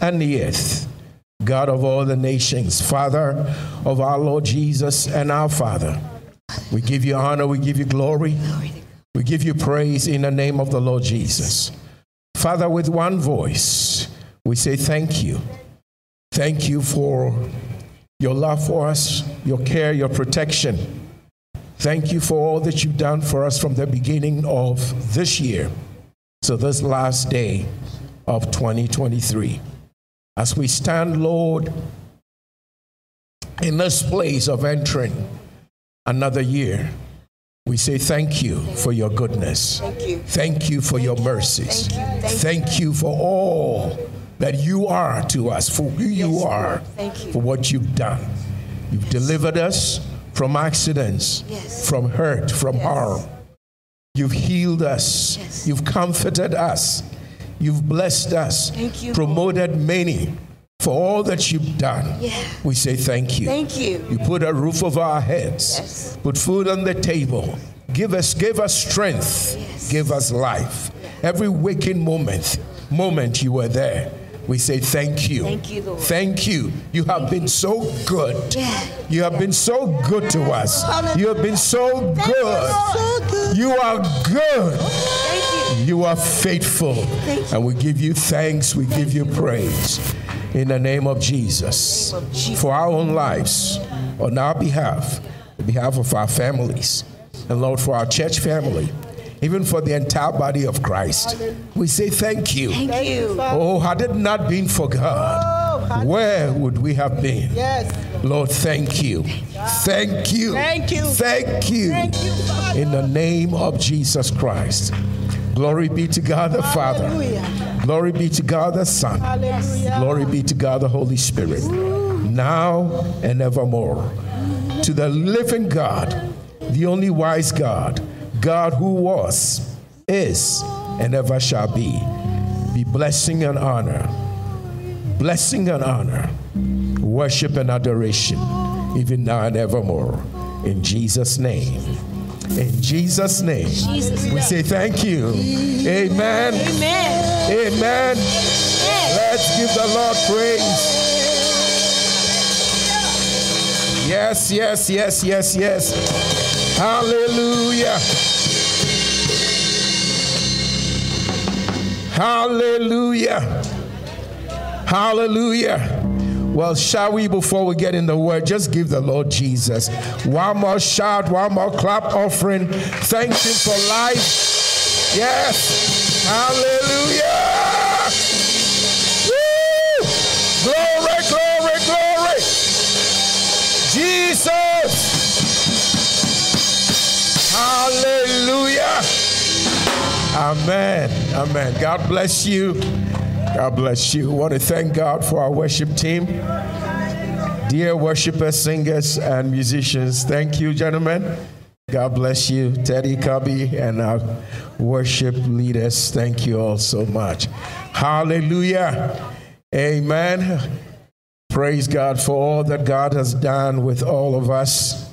and the earth, God of all the nations, Father of our Lord Jesus and our Father. We give you honor, we give you glory, we give you praise in the name of the Lord Jesus. Father, with one voice, we say thank you. Thank you for your love for us, your care, your protection. Thank you for all that you've done for us from the beginning of this year to this last day of 2023. As we stand, Lord, in this place of entering another year, we say thank you for your goodness. Thank you. Thank you for your mercies. Thank you. Thank Thank you for all that you are to us, for who you Yes, are, for what you've done. You've delivered us from accidents, Yes. from hurt, from harm. You've healed us. Yes. You've comforted us. You've blessed us. Thank you, Promoted many for all that you've done. Yeah. We say thank you. Thank you. You put a roof over our heads. Yes. Put food on the table. Give us, give us strength. Yes. Give us life. Every waking moment, moment you were there. We say thank you. Thank you, Lord. Thank you. You have been so good. Yeah. You have been so good to us. You have been so good. You are good. Thank you. You are faithful. And we give you thanks, we give you praise in the name of Jesus Name of Jesus. for our own lives, on our behalf, on behalf of our families, and Lord, for our church family, even for the entire body of Christ. We say thank you. Thank you. Oh, had it not been for God, oh, where would we have been? Yes. Lord, thank you. Thank you. Thank you. Thank you. Thank you, In the name of Jesus Christ. Glory be to God the Father. Glory be to God the Son. Hallelujah. Glory be to God the Holy Spirit. Now and evermore. To the living God, the only wise God, God who was, is, and ever shall be. Be blessing and honor, blessing and honor, worship and adoration, even now and evermore. In Jesus' name. In Jesus' name. Jesus' We say thank you. Amen. Amen. Amen. Let's give the Lord praise. Yes, yes, yes, yes, yes. Hallelujah. Hallelujah. Hallelujah. Well, shall we, before we get in the word, just give the Lord Jesus one more shout, one more clap offering. Thank Him for life. Yes. Hallelujah. Woo! Glory, glory, glory. Jesus. Hallelujah. Amen. Amen. God bless you. God bless you. We want to thank God for our worship team. Dear worshipers, singers, and musicians, thank you, gentlemen. God bless you, Teddy Cubby, and our worship leaders. Thank you all so much. Hallelujah. Amen. Praise God for all that God has done with all of us,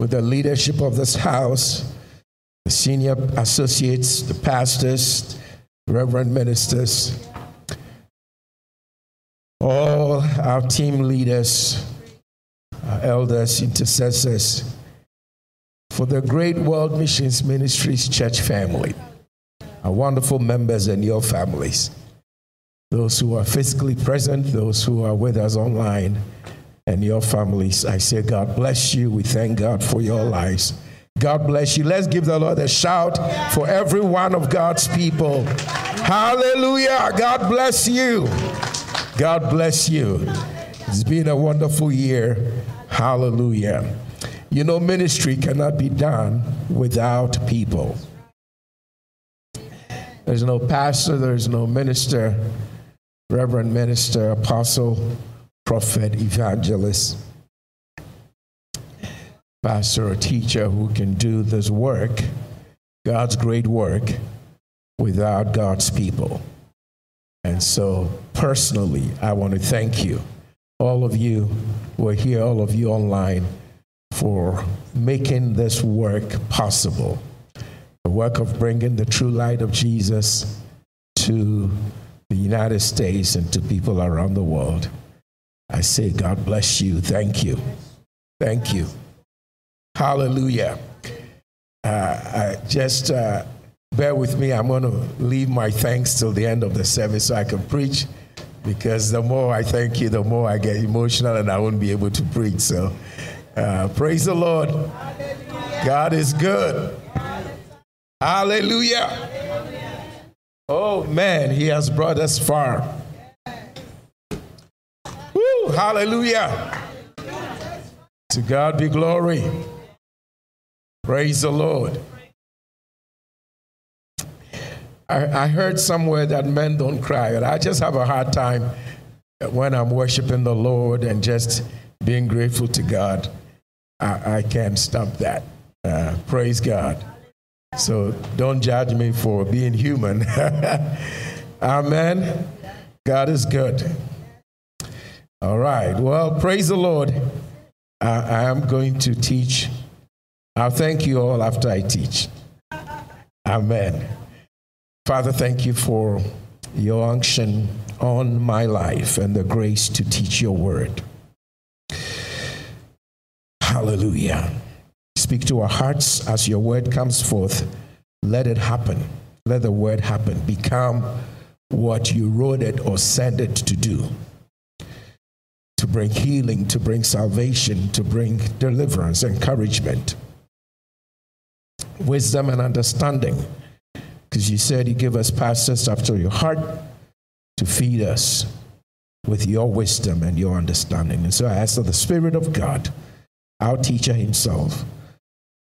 with the leadership of this house, the senior associates, the pastors, reverend ministers, all our team leaders, our elders, intercessors, for the Great World Missions Ministries church family, our wonderful members and your families, those who are physically present, those who are with us online, and your families. I say, God bless you. We thank God for your lives. God bless you. Let's give the Lord a shout for every one of God's people. Hallelujah. God bless you. God bless you. It's been a wonderful year. Hallelujah. You know, ministry cannot be done without people. There's no pastor, there's no minister, reverend minister, apostle, prophet, evangelist, pastor, or teacher who can do this work, God's great work, without God's people. And so, personally, I want to thank you, all of you who are here, all of you online, for making this work possible. The work of bringing the true light of Jesus to the United States and to people around the world. I say, God bless you. Thank you. Thank you. Hallelujah. Uh, just uh, bear with me. I'm going to leave my thanks till the end of the service so I can preach because the more I thank you, the more I get emotional and I won't be able to preach. So uh, praise the Lord. God is good. Hallelujah. Oh man, He has brought us far. Woo, hallelujah. To God be glory. Praise the Lord. I, I heard somewhere that men don't cry, and I just have a hard time when I'm worshiping the Lord and just being grateful to God. I, I can't stop that. Uh, praise God. So don't judge me for being human. Amen. God is good. All right. Well, praise the Lord. I, I am going to teach. I'll thank you all after I teach. Amen. Father, thank you for your unction on my life and the grace to teach your word. Hallelujah. Speak to our hearts as your word comes forth. Let it happen. Let the word happen. Become what you wrote it or said it to do to bring healing, to bring salvation, to bring deliverance, encouragement, wisdom, and understanding because you said you give us pastors after your heart to feed us with your wisdom and your understanding. And so I ask that the Spirit of God, our teacher himself,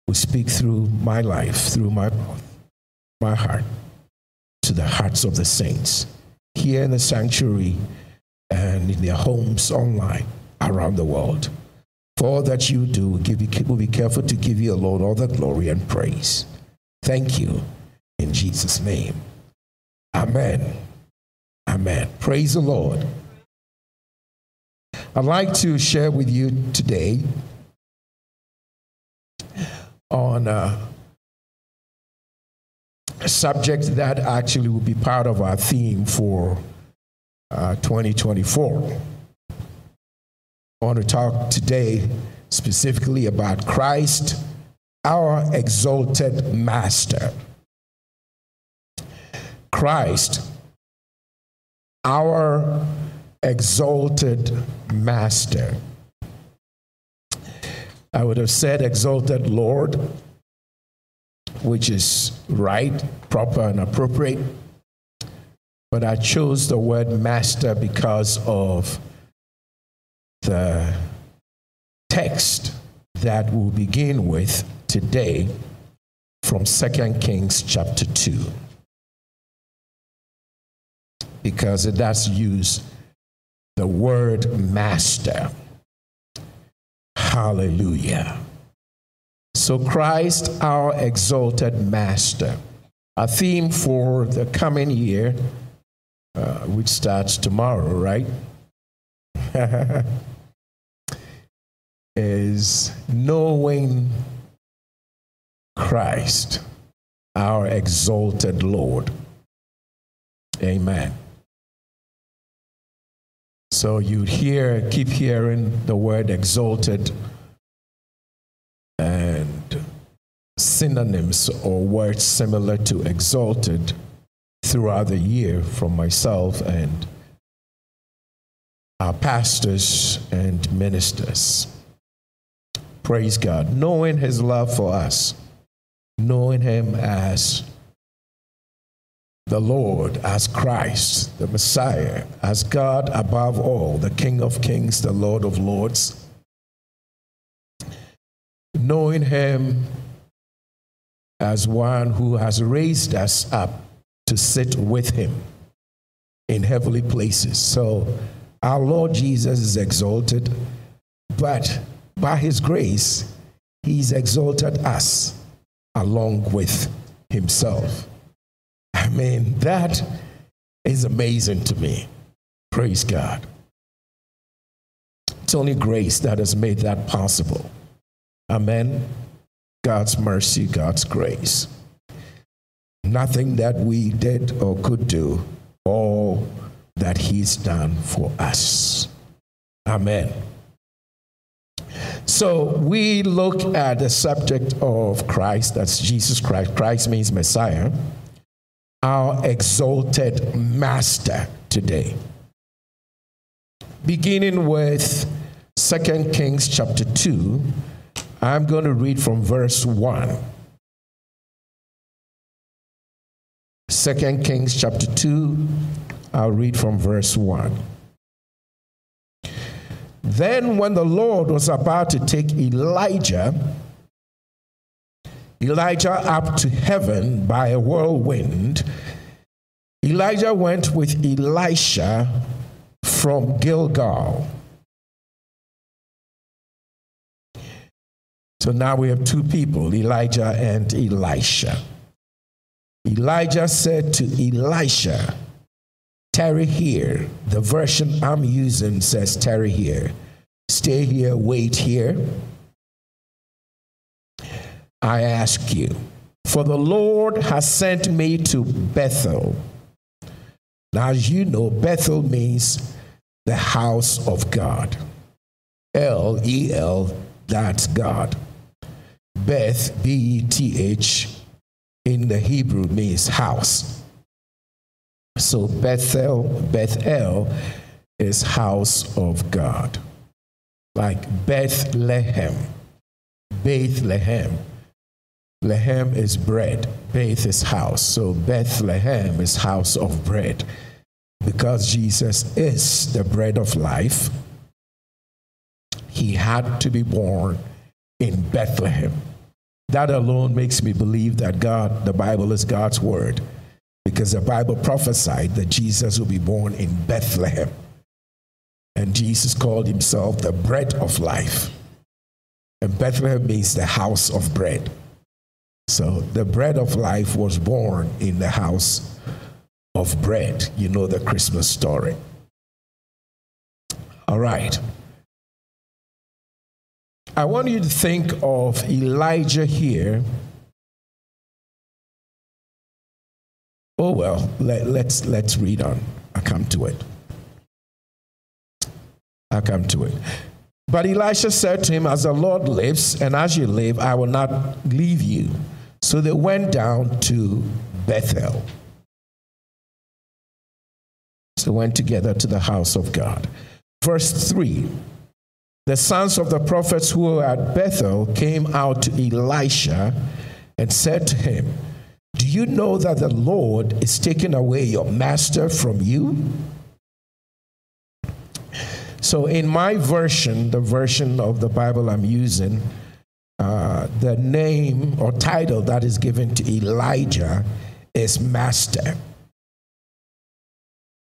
will speak through my life, through my mouth, my heart, to the hearts of the saints here in the sanctuary and in their homes online around the world. For all that you do, we'll, be careful to give you alone all the glory and praise. Thank you in Jesus' name. Amen. Amen. Praise the Lord. I'd like to share with you today on a, a subject that actually will be part of our theme for uh, 2024. I want to talk today specifically about Christ, our exalted master. Christ, our exalted master. I would have said exalted Lord, which is right, proper, and appropriate. But I chose the word master because of the text that we'll begin with today from 2 Kings chapter 2 because it does use the word master. Hallelujah. So, Christ, our exalted master. A theme for the coming year, uh, which starts tomorrow, right? is knowing Christ, our exalted Lord. Amen. So you hear, keep hearing the word exalted and synonyms or words similar to exalted throughout the year from myself and our pastors and ministers. Praise God. Knowing his love for us, knowing him as the Lord as Christ, the Messiah, as God above all, the King of kings, the Lord of lords. Knowing Him as one who has raised us up to sit with Him in heavenly places. So our Lord Jesus is exalted, but by His grace, He's exalted us along with Himself. I mean, that is amazing to me. Praise God. It's only grace that has made that possible. Amen. God's mercy, God's grace. Nothing that we did or could do, all that he's done for us. Amen. So we look at the subject of Christ, that's Jesus Christ. Christ means Messiah, our exalted master today. Beginning with 2 Kings chapter 2, I'm going to read from verse 1. 2 Kings chapter 2, I'll read from verse 1. Then, when the Lord was about to take Elijah, Elijah up to heaven by a whirlwind, Elijah went with Elisha from Gilgal. So now we have two people, Elijah and Elisha. Elijah said to Elisha, Tarry here. The version I'm using says tarry here. Stay here, wait here. I ask you, for the Lord has sent me to Bethel. Now, as you know, Bethel means the house of God. L E L, that's God. Beth, B E T H, in the Hebrew means house. So Bethel, Bethel is house of God. Like Bethlehem. Bethlehem. Lehem is bread. Beth is house. So Bethlehem is house of bread. Because Jesus is the bread of life, he had to be born in Bethlehem. That alone makes me believe that God, the Bible is God's word, because the Bible prophesied that Jesus would be born in Bethlehem. And Jesus called himself the bread of life. And Bethlehem means the house of bread. So the bread of life was born in the house of bread. You know the Christmas story. All right. I want you to think of Elijah here. Oh well, let, let's let's read on. I come to it. I come to it. But Elisha said to him, As the Lord lives, and as you live, I will not leave you. So they went down to Bethel. So they went together to the house of God. Verse 3 the sons of the prophets who were at Bethel came out to Elisha and said to him, Do you know that the Lord is taking away your master from you? So, in my version, the version of the Bible I'm using, uh, the name or title that is given to Elijah is Master.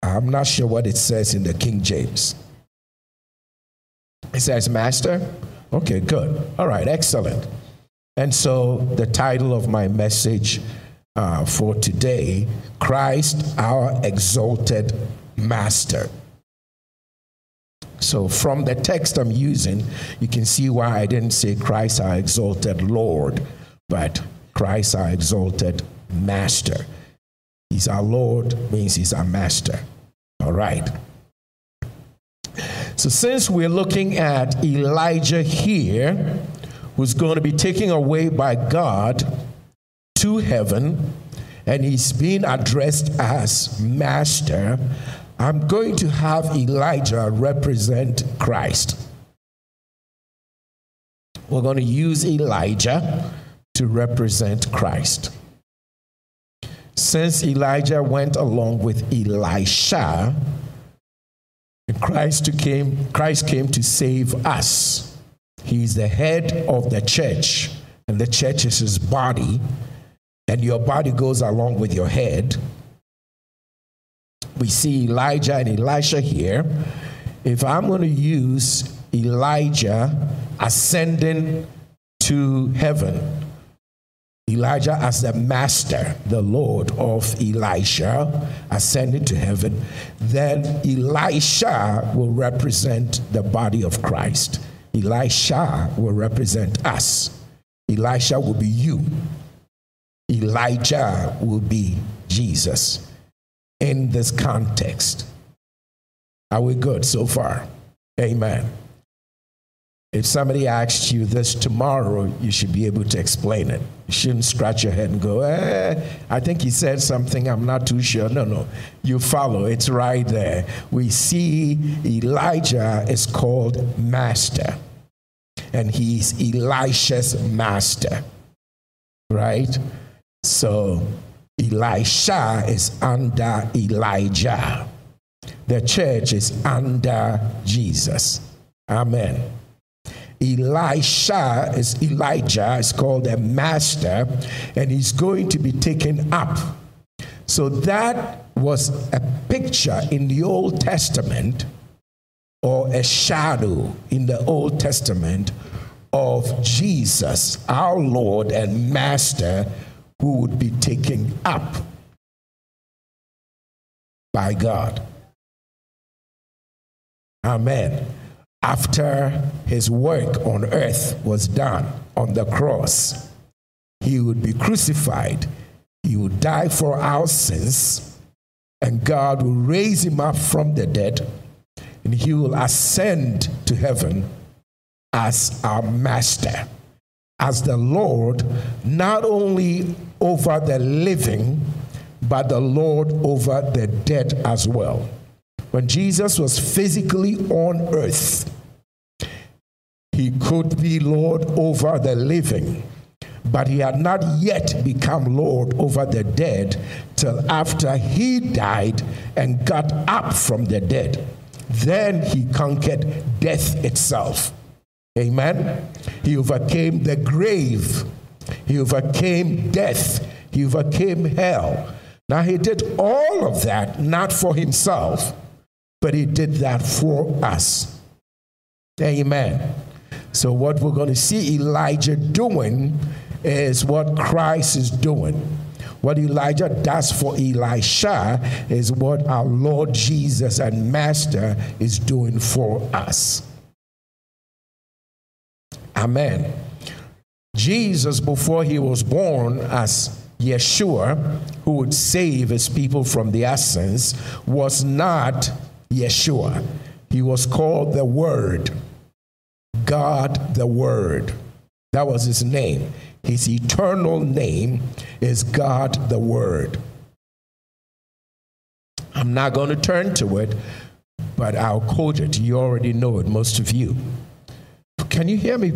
I'm not sure what it says in the King James. It says, Master? Okay, good. All right, excellent. And so the title of my message uh, for today Christ, our exalted Master. So, from the text I'm using, you can see why I didn't say Christ, our exalted Lord, but Christ, our exalted Master. He's our Lord, means He's our Master. All right. So, since we're looking at Elijah here, who's going to be taken away by God to heaven, and he's being addressed as Master, I'm going to have Elijah represent Christ. We're going to use Elijah to represent Christ. Since Elijah went along with Elisha, Christ came, Christ came to save us. He's the head of the church, and the church is his body, and your body goes along with your head. We see Elijah and Elisha here. If I'm going to use Elijah ascending to heaven, Elijah as the master, the Lord of Elisha, ascended to heaven, then Elisha will represent the body of Christ. Elisha will represent us. Elisha will be you. Elijah will be Jesus in this context. Are we good so far? Amen. If somebody asks you this tomorrow, you should be able to explain it. You shouldn't scratch your head and go, eh, I think he said something, I'm not too sure. No, no. You follow, it's right there. We see Elijah is called master, and he's Elisha's master, right? So Elisha is under Elijah, the church is under Jesus. Amen. Elisha is Elijah is called a master, and he's going to be taken up. So that was a picture in the Old Testament, or a shadow in the Old Testament of Jesus, our Lord and Master, who would be taken up by God. Amen after his work on earth was done on the cross, he would be crucified, he would die for our sins, and God will raise him up from the dead, and he will ascend to heaven as our master, as the Lord, not only over the living, but the Lord over the dead as well. When Jesus was physically on earth, he could be Lord over the living, but he had not yet become Lord over the dead till after he died and got up from the dead. Then he conquered death itself. Amen. He overcame the grave, he overcame death, he overcame hell. Now, he did all of that not for himself but he did that for us. Amen. So, what we're going to see Elijah doing is what Christ is doing. What Elijah does for Elisha is what our Lord Jesus and Master is doing for us. Amen. Jesus, before he was born as Yeshua, who would save his people from the essence, was not Yeshua. He was called the Word, God the Word. That was his name. His eternal name is God the Word. I'm not going to turn to it, but I'll quote it. You already know it, most of you. Can you hear me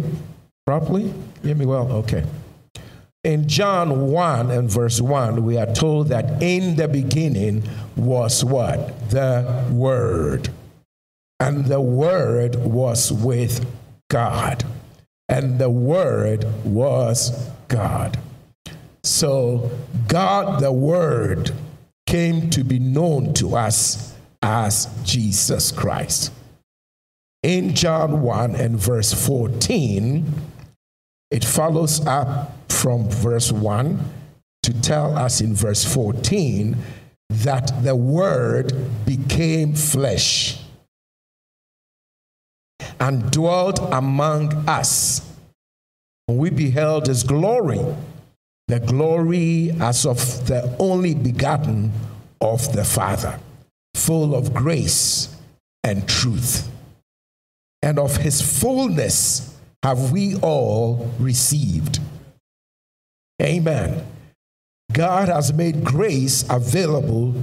properly? Hear me well? Okay. In John 1 and verse 1, we are told that in the beginning was what? The Word. And the Word was with God. And the Word was God. So, God the Word came to be known to us as Jesus Christ. In John 1 and verse 14, it follows up from verse 1 to tell us in verse 14 that the Word became flesh and dwelt among us. We beheld his glory, the glory as of the only begotten of the Father, full of grace and truth. And of his fullness have we all received. Amen. God has made grace available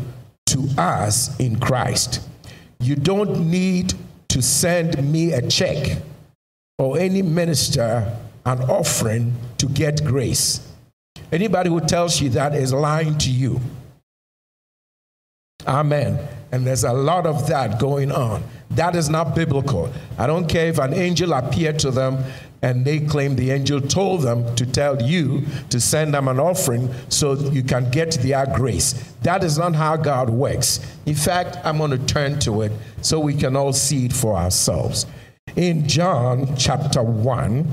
to us in Christ. You don't need to send me a check or any minister an offering to get grace. Anybody who tells you that is lying to you. Amen. And there's a lot of that going on. That is not biblical. I don't care if an angel appeared to them and they claim the angel told them to tell you to send them an offering so you can get their grace. That is not how God works. In fact, I'm going to turn to it so we can all see it for ourselves. In John chapter 1,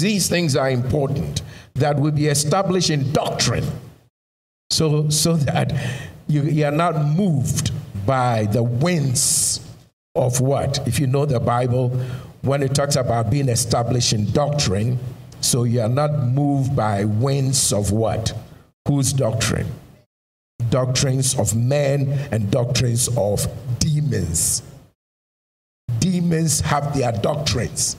these things are important that will be established in doctrine so, so that you, you are not moved by the winds of what? If you know the Bible, when it talks about being established in doctrine, so you are not moved by winds of what? Whose doctrine? Doctrines of men and doctrines of demons. Demons have their doctrines.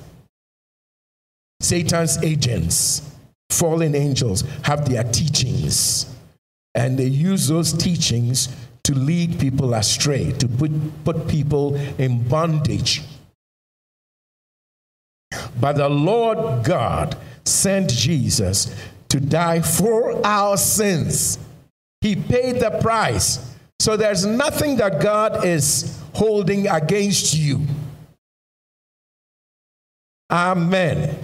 Satan's agents, fallen angels, have their teachings. And they use those teachings to lead people astray, to put, put people in bondage. But the Lord God sent Jesus to die for our sins. He paid the price. So there's nothing that God is holding against you. Amen.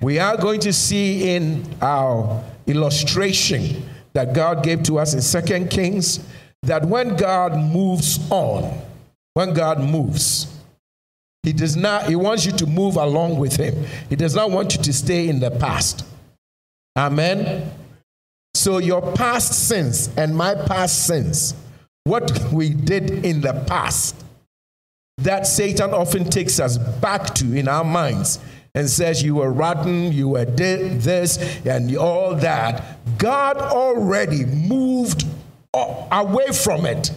We are going to see in our illustration that God gave to us in Second Kings that when God moves on, when God moves, he does not, he wants you to move along with him. He does not want you to stay in the past. Amen. So your past sins and my past sins, what we did in the past, that Satan often takes us back to in our minds and says, You were rotten, you were this, and all that. God already moved Uh, away from it.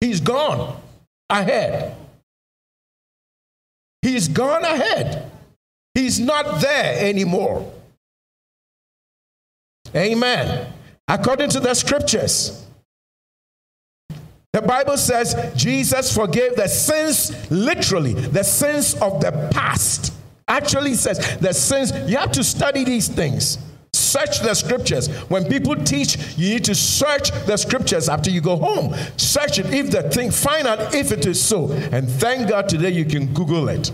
He's gone ahead. He's gone ahead. He's not there anymore. Amen. According to the scriptures, the Bible says Jesus forgave the sins, literally, the sins of the past. Actually, says the sins, you have to study these things. Search the scriptures. When people teach, you need to search the scriptures after you go home. Search it if the thing, find out if it is so. And thank God today you can Google it.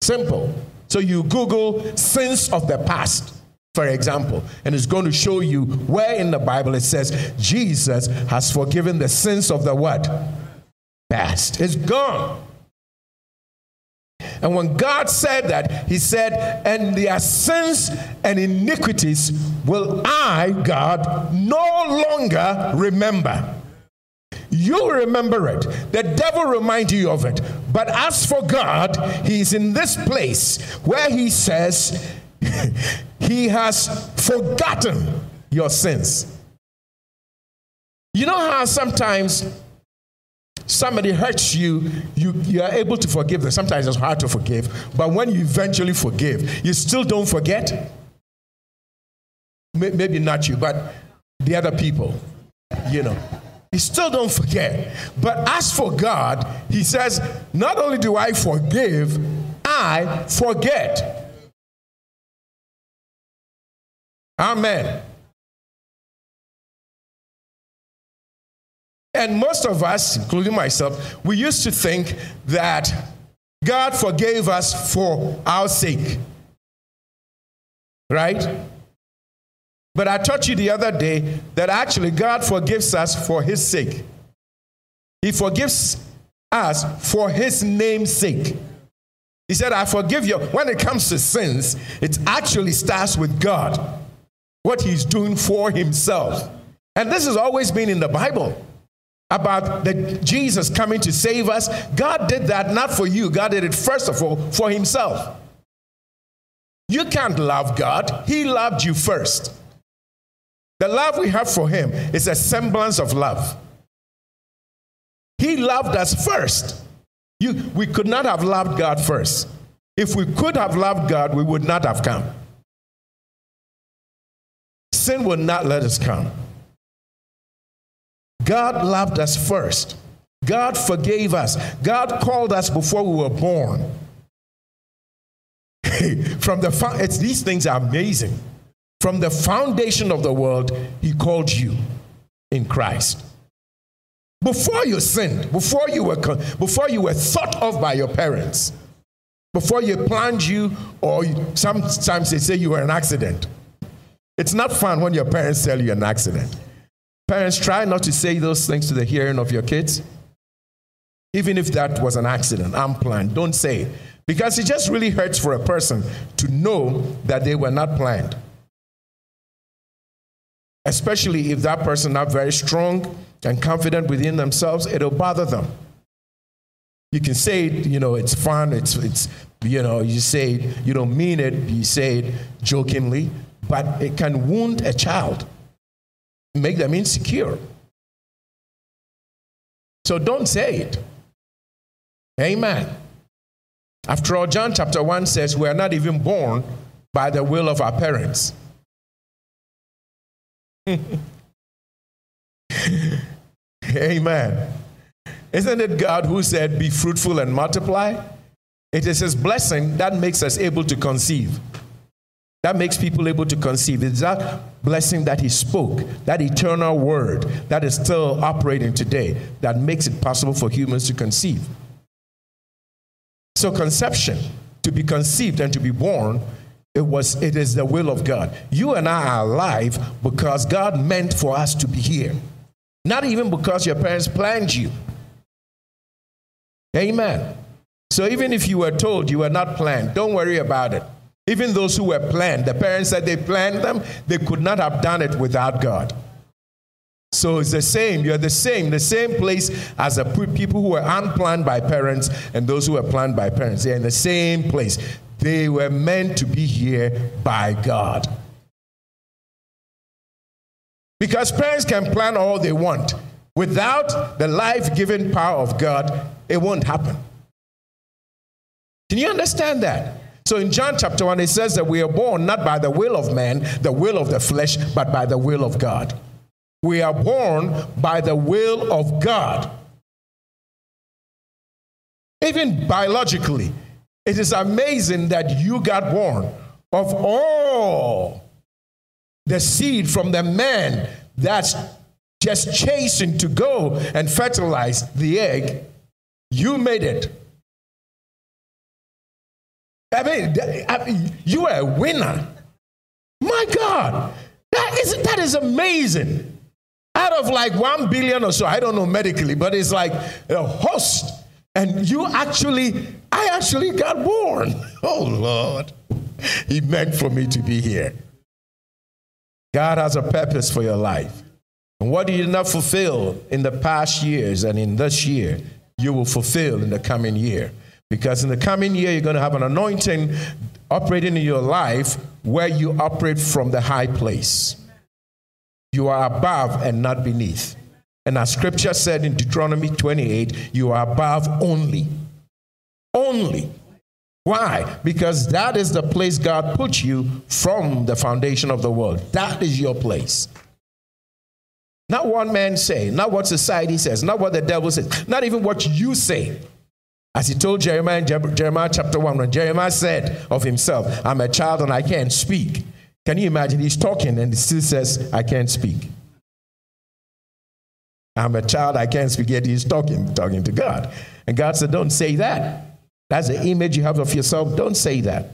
Simple. So you Google sins of the past for example, and it's going to show you where in the Bible it says Jesus has forgiven the sins of the what? Past. It's gone. And when God said that, He said, And their sins and iniquities will I, God, no longer remember. You remember it. The devil reminds you of it. But as for God, He's in this place where He says, he has forgotten your sins. You know how sometimes somebody hurts you, you, you are able to forgive them. Sometimes it's hard to forgive, but when you eventually forgive, you still don't forget. Maybe not you, but the other people, you know. You still don't forget. But as for God, He says, Not only do I forgive, I forget. Amen. And most of us, including myself, we used to think that God forgave us for our sake. Right? But I taught you the other day that actually God forgives us for his sake. He forgives us for his name's sake. He said, I forgive you. When it comes to sins, it actually starts with God what he's doing for himself. And this has always been in the Bible about the Jesus coming to save us. God did that not for you. God did it first of all for himself. You can't love God. He loved you first. The love we have for him is a semblance of love. He loved us first. You, we could not have loved God first. If we could have loved God, we would not have come sin will not let us come. God loved us first. God forgave us. God called us before we were born. From the it's, these things are amazing. From the foundation of the world, He called you in Christ. Before you sinned, before you were before you were thought of by your parents, before you planned you, or sometimes they say you were an accident. It's not fun when your parents tell you an accident. Parents, try not to say those things to the hearing of your kids. Even if that was an accident, unplanned, don't say it. Because it just really hurts for a person to know that they were not planned. Especially if that person not very strong and confident within themselves, it'll bother them. You can say, it, you know, it's fun, it's, it's, you know, you say it, you don't mean it, you say it jokingly, but it can wound a child, make them insecure. So don't say it. Amen. After all, John chapter 1 says we are not even born by the will of our parents. Amen. Isn't it God who said, Be fruitful and multiply? It is His blessing that makes us able to conceive. That makes people able to conceive. It's that blessing that He spoke, that eternal word that is still operating today, that makes it possible for humans to conceive. So, conception, to be conceived and to be born, it was it is the will of God. You and I are alive because God meant for us to be here. Not even because your parents planned you. Amen. So even if you were told you were not planned, don't worry about it. Even those who were planned, the parents said they planned them, they could not have done it without God. So it's the same. You're the same, the same place as the people who were unplanned by parents and those who were planned by parents. They're in the same place. They were meant to be here by God. Because parents can plan all they want. Without the life giving power of God, it won't happen. Can you understand that? So in John chapter 1, it says that we are born not by the will of man, the will of the flesh, but by the will of God. We are born by the will of God. Even biologically, it is amazing that you got born of all the seed from the man that's just chasing to go and fertilize the egg. You made it. I mean, I mean, you are a winner. My God, that is, that is amazing. Out of like one billion or so, I don't know medically, but it's like a host. And you actually, I actually got born. Oh Lord, He meant for me to be here. God has a purpose for your life. And what you did not fulfill in the past years and in this year, you will fulfill in the coming year. Because in the coming year, you're going to have an anointing operating in your life where you operate from the high place. You are above and not beneath. And as scripture said in Deuteronomy 28, you are above only. Only. Why? Because that is the place God put you from the foundation of the world. That is your place. Not what man say, not what society says, not what the devil says, not even what you say. As he told Jeremiah in Jeremiah chapter 1, when Jeremiah said of himself, I'm a child and I can't speak. Can you imagine? He's talking and he still says, I can't speak. I'm a child, I can't speak, yet he's talking, talking to God. And God said, Don't say that. That's the image you have of yourself. Don't say that.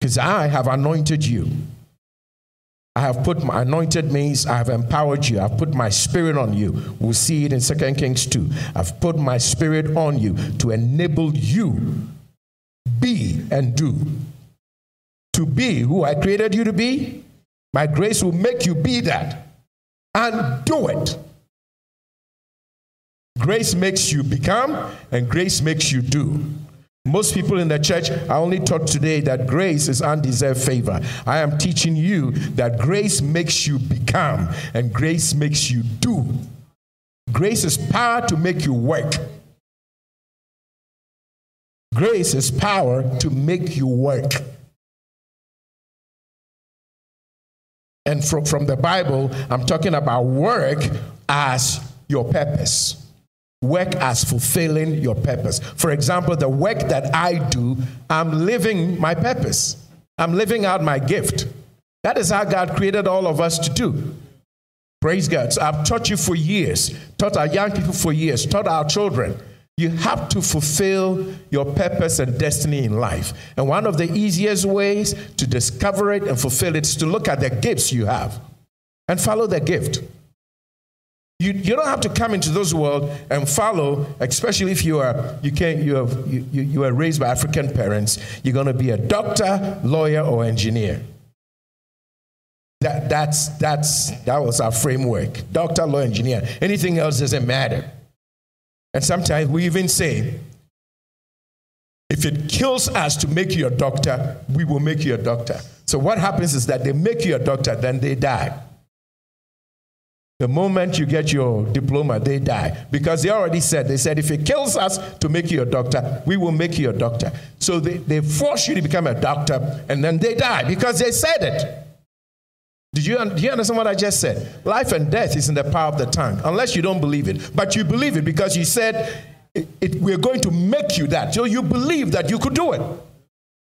Because I have anointed you. I have put my anointed means I have empowered you. I've put my spirit on you. We'll see it in 2 Kings 2. I've put my spirit on you to enable you be and do. To be who I created you to be. My grace will make you be that and do it. Grace makes you become, and grace makes you do. Most people in the church are only taught today that grace is undeserved favor. I am teaching you that grace makes you become and grace makes you do. Grace is power to make you work. Grace is power to make you work. And from, from the Bible, I'm talking about work as your purpose work as fulfilling your purpose. For example, the work that I do, I'm living my purpose. I'm living out my gift. That is how God created all of us to do. Praise God. So I've taught you for years, taught our young people for years, taught our children. You have to fulfill your purpose and destiny in life. And one of the easiest ways to discover it and fulfill it is to look at the gifts you have and follow the gift. You, you don't have to come into this world and follow, especially if you are you can you have you, you, you are raised by African parents. You're going to be a doctor, lawyer, or engineer. That that's that's that was our framework. Doctor, lawyer, engineer. Anything else doesn't matter. And sometimes we even say, if it kills us to make you a doctor, we will make you a doctor. So what happens is that they make you a doctor, then they die. The moment you get your diploma, they die. Because they already said, they said, if it kills us to make you a doctor, we will make you a doctor. So they, they force you to become a doctor and then they die because they said it. Did you, do you understand what I just said? Life and death is in the power of the tongue, unless you don't believe it. But you believe it because you said, it, it, We're going to make you that. So you believe that you could do it.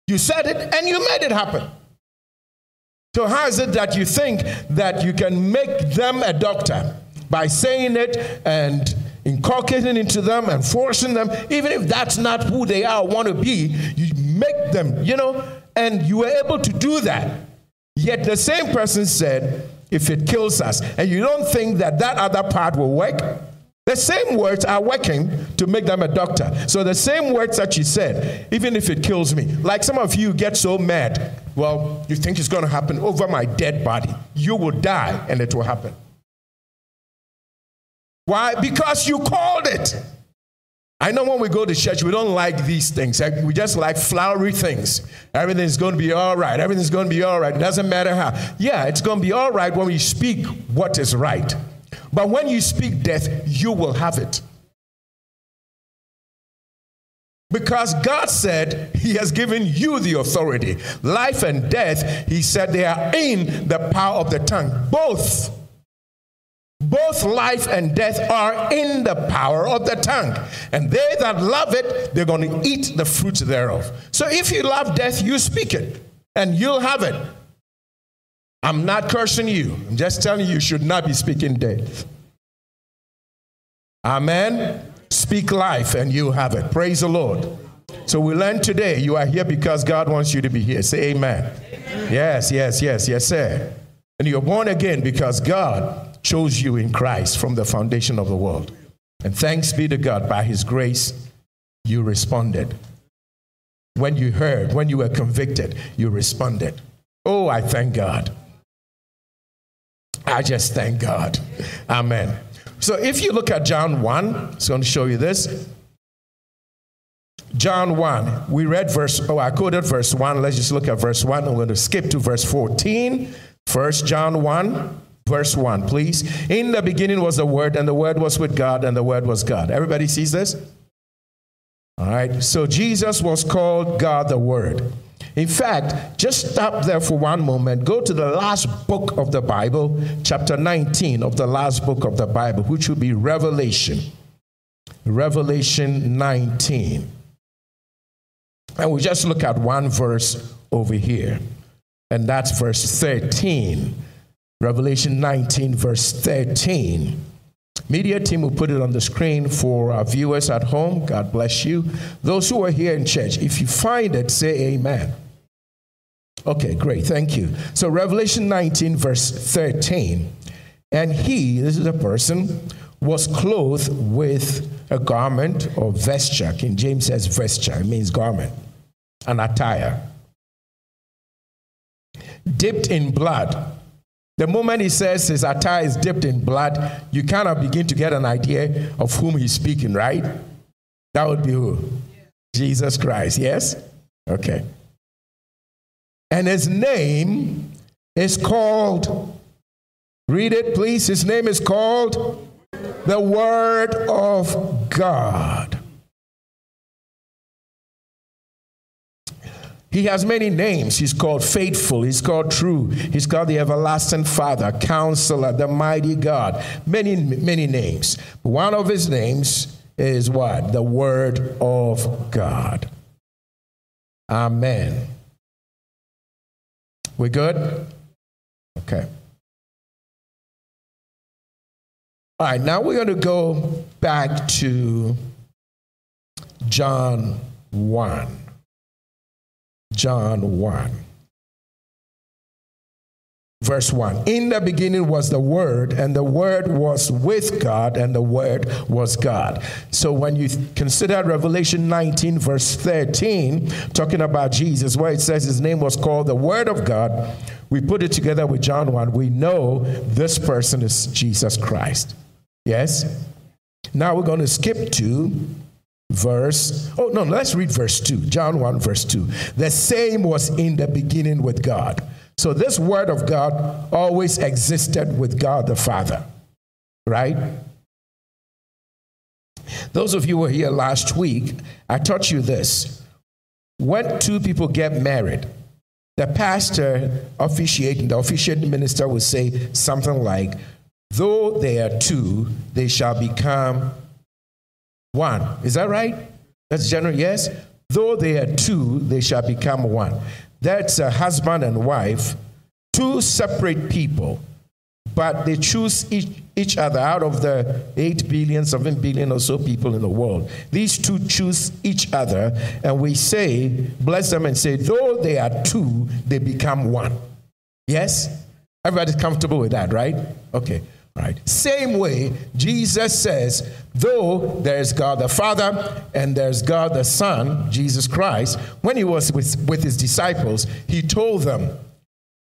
You said it and you made it happen. So, how is it that you think that you can make them a doctor by saying it and inculcating into them and forcing them, even if that's not who they are, want to be, you make them, you know, and you were able to do that. Yet the same person said, if it kills us, and you don't think that that other part will work, the same words are working to make them a doctor. So the same words that you said, even if it kills me, like some of you get so mad, well, you think it's going to happen over my dead body. You will die and it will happen. Why? Because you called it. I know when we go to church, we don't like these things. Eh? We just like flowery things. Everything's going to be all right. Everything's going to be all right. It doesn't matter how. Yeah, it's going to be all right when we speak what is right. But when you speak death, you will have it. Because God said He has given you the authority. Life and death, He said they are in the power of the tongue. Both. Both life and death are in the power of the tongue. And they that love it, they're going to eat the fruits thereof. So if you love death, you speak it and you'll have it. I'm not cursing you. I'm just telling you, you should not be speaking death. Amen. Speak life and you have it. Praise the Lord. So we learned today you are here because God wants you to be here. Say amen. amen. Yes, yes, yes, yes, sir. And you're born again because God chose you in Christ from the foundation of the world. And thanks be to God, by His grace, you responded. When you heard, when you were convicted, you responded. Oh, I thank God. I just thank God. Amen. So if you look at John 1, it's going to show you this. John 1, we read verse, oh, I quoted verse 1. Let's just look at verse 1. I'm going to skip to verse 14. First John 1, verse 1, please. In the beginning was the Word, and the Word was with God, and the Word was God. Everybody sees this? All right. So Jesus was called God the Word. In fact, just stop there for one moment. Go to the last book of the Bible, chapter 19 of the last book of the Bible, which will be Revelation. Revelation 19. And we just look at one verse over here, and that's verse 13. Revelation 19, verse 13. Media team will put it on the screen for our viewers at home. God bless you. Those who are here in church, if you find it, say amen. Okay, great. Thank you. So, Revelation 19, verse 13. And he, this is a person, was clothed with a garment or vesture. King James says vesture, it means garment, an attire. Dipped in blood. The moment he says his attire is dipped in blood, you kind of begin to get an idea of whom he's speaking, right? That would be who? Jesus Christ, yes? Okay. And his name is called, read it please. His name is called the Word of God. He has many names. He's called faithful. He's called true. He's called the everlasting Father, counselor, the mighty God. Many, many names. One of his names is what? The Word of God. Amen. We good? Okay. All right, now we're going to go back to John 1. John 1. Verse 1 In the beginning was the Word, and the Word was with God, and the Word was God. So when you consider Revelation 19, verse 13, talking about Jesus, where it says his name was called the Word of God, we put it together with John 1. We know this person is Jesus Christ. Yes? Now we're going to skip to verse oh no let's read verse 2 john 1 verse 2 the same was in the beginning with god so this word of God always existed with God the Father. right? Those of you who were here last week, I taught you this. When two people get married, the pastor officiating, the officiating minister will say something like, Though they are two, they shall become one. Is that right? That's general, yes? Though they are two, they shall become one. That's a husband and wife, two separate people, but they choose each, each other out of the 8 billion, 7 billion or so people in the world. These two choose each other, and we say, bless them and say, though they are two, they become one. Yes? Everybody's comfortable with that, right? Okay. Right. Same way, Jesus says, though there's God the Father and there's God the Son, Jesus Christ, when he was with, with his disciples, he told them,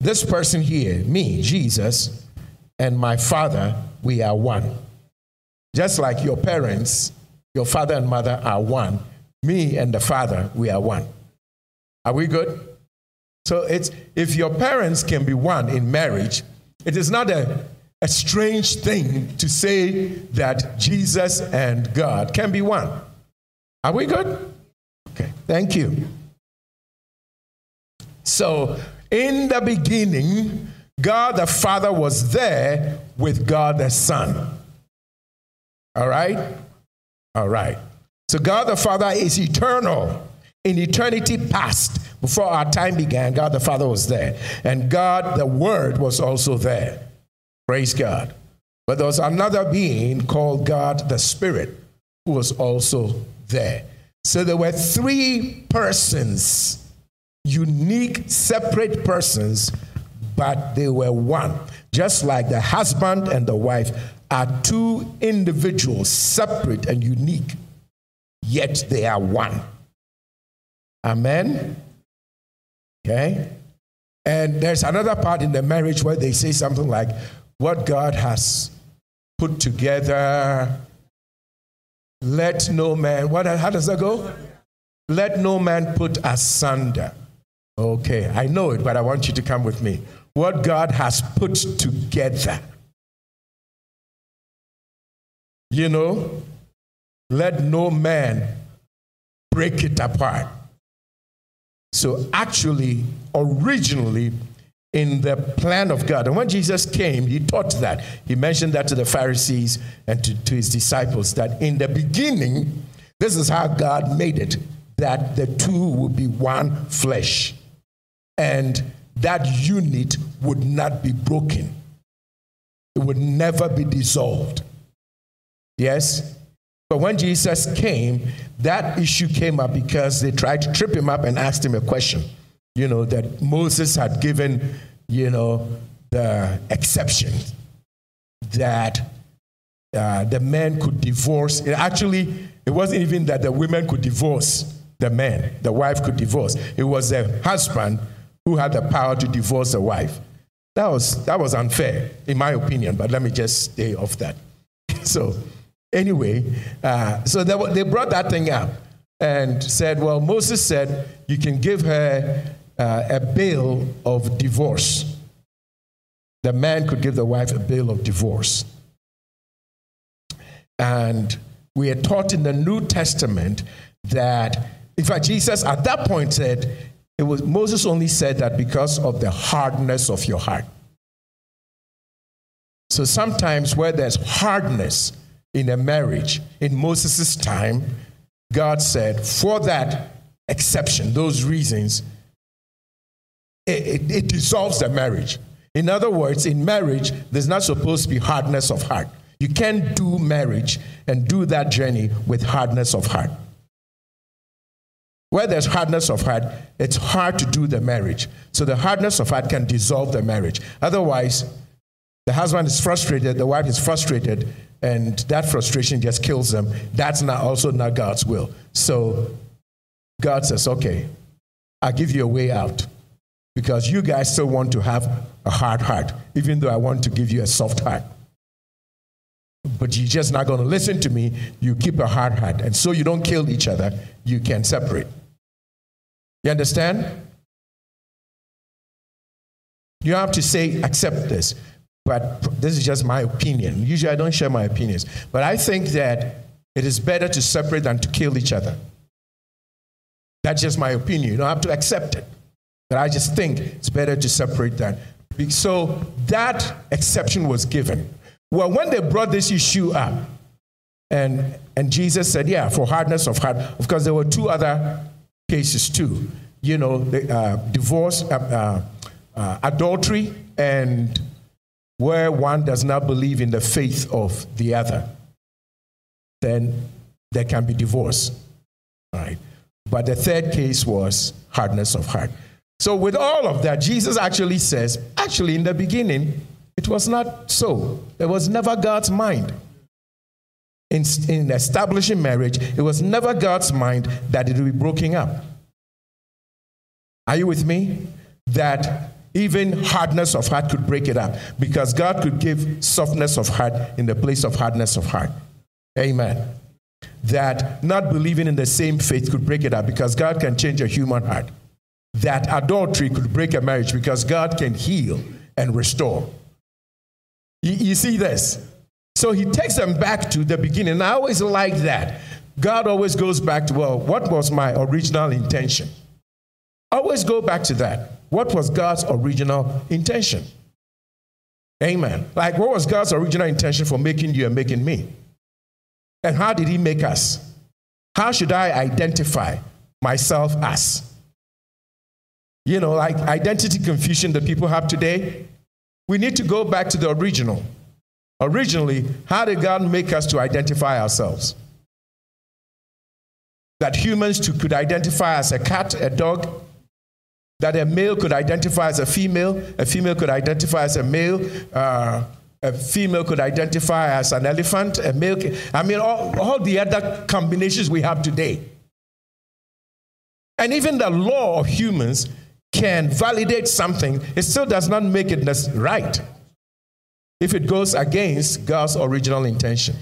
This person here, me, Jesus, and my Father, we are one. Just like your parents, your father and mother are one. Me and the Father, we are one. Are we good? So it's if your parents can be one in marriage, it is not a a strange thing to say that Jesus and God can be one. Are we good? Okay, thank you. So, in the beginning, God the Father was there with God the Son. All right? All right. So, God the Father is eternal. In eternity past, before our time began, God the Father was there. And God the Word was also there. Praise God. But there was another being called God the Spirit who was also there. So there were three persons, unique, separate persons, but they were one. Just like the husband and the wife are two individuals, separate and unique, yet they are one. Amen? Okay? And there's another part in the marriage where they say something like, what God has put together. Let no man, what, how does that go? Let no man put asunder. Okay, I know it, but I want you to come with me. What God has put together. You know, let no man break it apart. So, actually, originally, in the plan of God. And when Jesus came, he taught that. He mentioned that to the Pharisees and to, to his disciples that in the beginning, this is how God made it that the two would be one flesh. And that unit would not be broken, it would never be dissolved. Yes? But when Jesus came, that issue came up because they tried to trip him up and asked him a question you know, that Moses had given, you know, the exception that uh, the men could divorce. It actually, it wasn't even that the women could divorce the men, the wife could divorce. It was the husband who had the power to divorce the wife. That was, that was unfair, in my opinion, but let me just stay off that. so, anyway, uh, so they, they brought that thing up and said, well, Moses said you can give her uh, a bill of divorce. The man could give the wife a bill of divorce. And we are taught in the New Testament that, in fact, Jesus at that point said, it was Moses only said that because of the hardness of your heart. So sometimes where there's hardness in a marriage, in Moses' time, God said, for that exception, those reasons, it, it, dissolves the marriage. In other words, in marriage, there's not supposed to be hardness of heart. You can't do marriage and do that journey with hardness of heart. Where there's hardness of heart, it's hard to do the marriage. So the hardness of heart can dissolve the marriage. Otherwise, the husband is frustrated, the wife is frustrated, and that frustration just kills them. That's not also not God's will. So God says, okay, I'll give you a way out because you guys still want to have a hard heart, even though I want to give you a soft heart. But you're just not going to listen to me. You keep a hard heart. And so you don't kill each other, you can separate. You understand? You have to say, accept this. but this is just my opinion. Usually I don't share my opinions. But I think that it is better to separate than to kill each other. That's just my opinion. You don't have to accept it. But I just think it's better to separate that. So that exception was given. Well, when they brought this issue up, and, and Jesus said, Yeah, for hardness of heart, of course, there were two other cases too. You know, the, uh, divorce, uh, uh, uh adultery, and where one does not believe in the faith of the other, then there can be divorce. Right? But the third case was hardness of heart. So, with all of that, Jesus actually says, actually, in the beginning, it was not so. It was never God's mind. In, in establishing marriage, it was never God's mind that it would be broken up. Are you with me? That even hardness of heart could break it up because God could give softness of heart in the place of hardness of heart. Amen. That not believing in the same faith could break it up because God can change a human heart that adultery could break a marriage because God can heal and restore. You, you, see this? So he takes them back to the beginning. I always like that. God always goes back to, well, what was my original intention? Always go back to that. What was God's original intention? Amen. Like, what was God's original intention for making you and making me? And how did He make us? How should I identify myself as? You know, like identity confusion that people have today. We need to go back to the original. Originally, how did God make us to identify ourselves? That humans too could identify as a cat, a dog, that a male could identify as a female, a female could identify as a male, uh, a female could identify as an elephant, a male. I mean, all, all the other combinations we have today. And even the law of humans can validate something, it still does not make it right if it goes against God's original intention,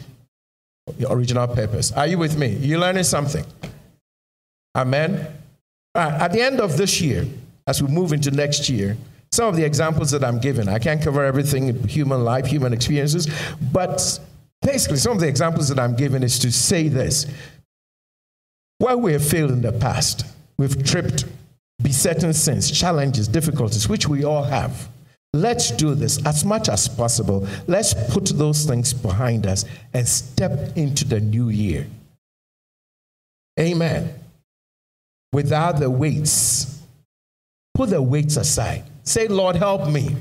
the original purpose. Are you with me? You're learning something? Amen. Right, at the end of this year, as we move into next year, some of the examples that I'm giving, I can't cover everything in human life, human experiences, but basically, some of the examples that I'm giving is to say this. Where we have failed in the past, we've tripped besetting sins, challenges, difficulties, which we all have. Let's do this as much as possible. Let's put those things behind us and step into the new year. Amen. Without the weights, put the weights aside. Say, Lord, help me.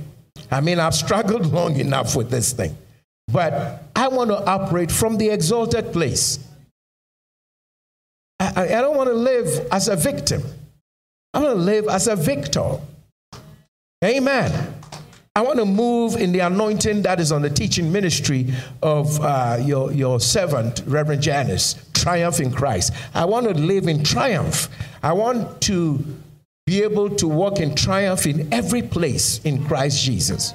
I mean, I've struggled long enough with this thing, but I want to operate from the exalted place. I, I don't want to live as a victim. I want to live as a victor. Amen. I want to move in the anointing that is on the teaching ministry of uh, your, your servant, Reverend Janice, triumph in Christ. I want to live in triumph. I want to be able to walk in triumph in every place in Christ Jesus.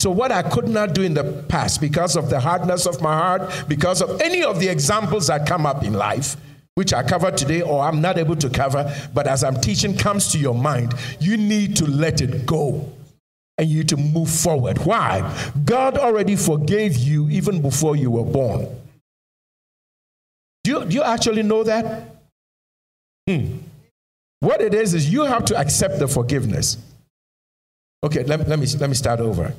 So, what I could not do in the past because of the hardness of my heart, because of any of the examples that come up in life, which I covered today or I'm not able to cover, but as I'm teaching comes to your mind, you need to let it go and you to move forward. Why? God already forgave you even before you were born. Do you, do you actually know that? Hmm. What it is, is you have to accept the forgiveness. Okay, let, let, me, let me start over.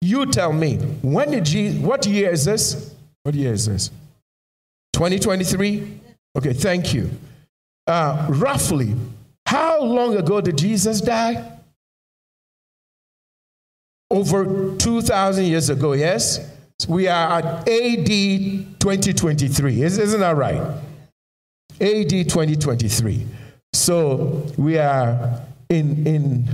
You tell me, when did you, what year is this? What year is this? 2023? Okay, thank you. Uh, roughly, how long ago did Jesus die? Over 2,000 years ago, yes? We are at AD 2023. Isn't that right? AD 2023. So we are in, in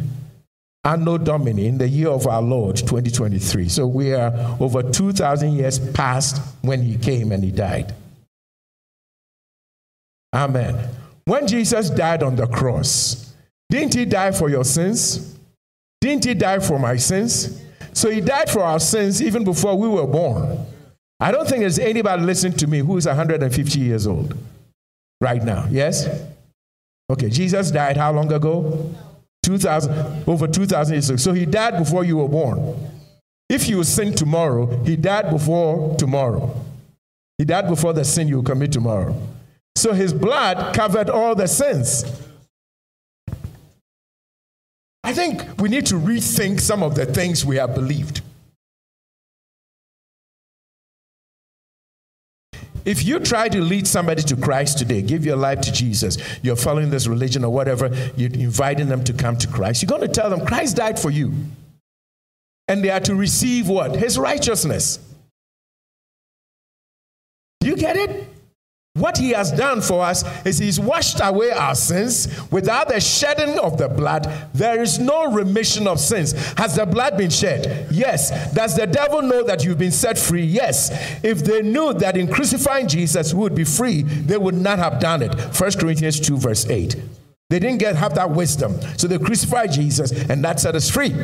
Anno Domini, in the year of our Lord 2023. So we are over 2,000 years past when he came and he died. Amen. When Jesus died on the cross, didn't he die for your sins? Didn't he die for my sins? So he died for our sins even before we were born. I don't think there's anybody listening to me who is 150 years old right now. Yes? Okay, Jesus died how long ago? 2000 over 2000 years ago. So he died before you were born. If you sin tomorrow, he died before tomorrow. He died before the sin you commit tomorrow. So his blood covered all the sins. I think we need to rethink some of the things we have believed. If you try to lead somebody to Christ today, give your life to Jesus, you're following this religion or whatever, you're inviting them to come to Christ, you're going to tell them Christ died for you. And they are to receive what? His righteousness. Do you get it? What he has done for us is he's washed away our sins. Without the shedding of the blood, there is no remission of sins. Has the blood been shed? Yes. Does the devil know that you've been set free? Yes. If they knew that in crucifying Jesus we would be free, they would not have done it. 1 Corinthians 2, verse 8. They didn't get have that wisdom. So they crucified Jesus and that set us free.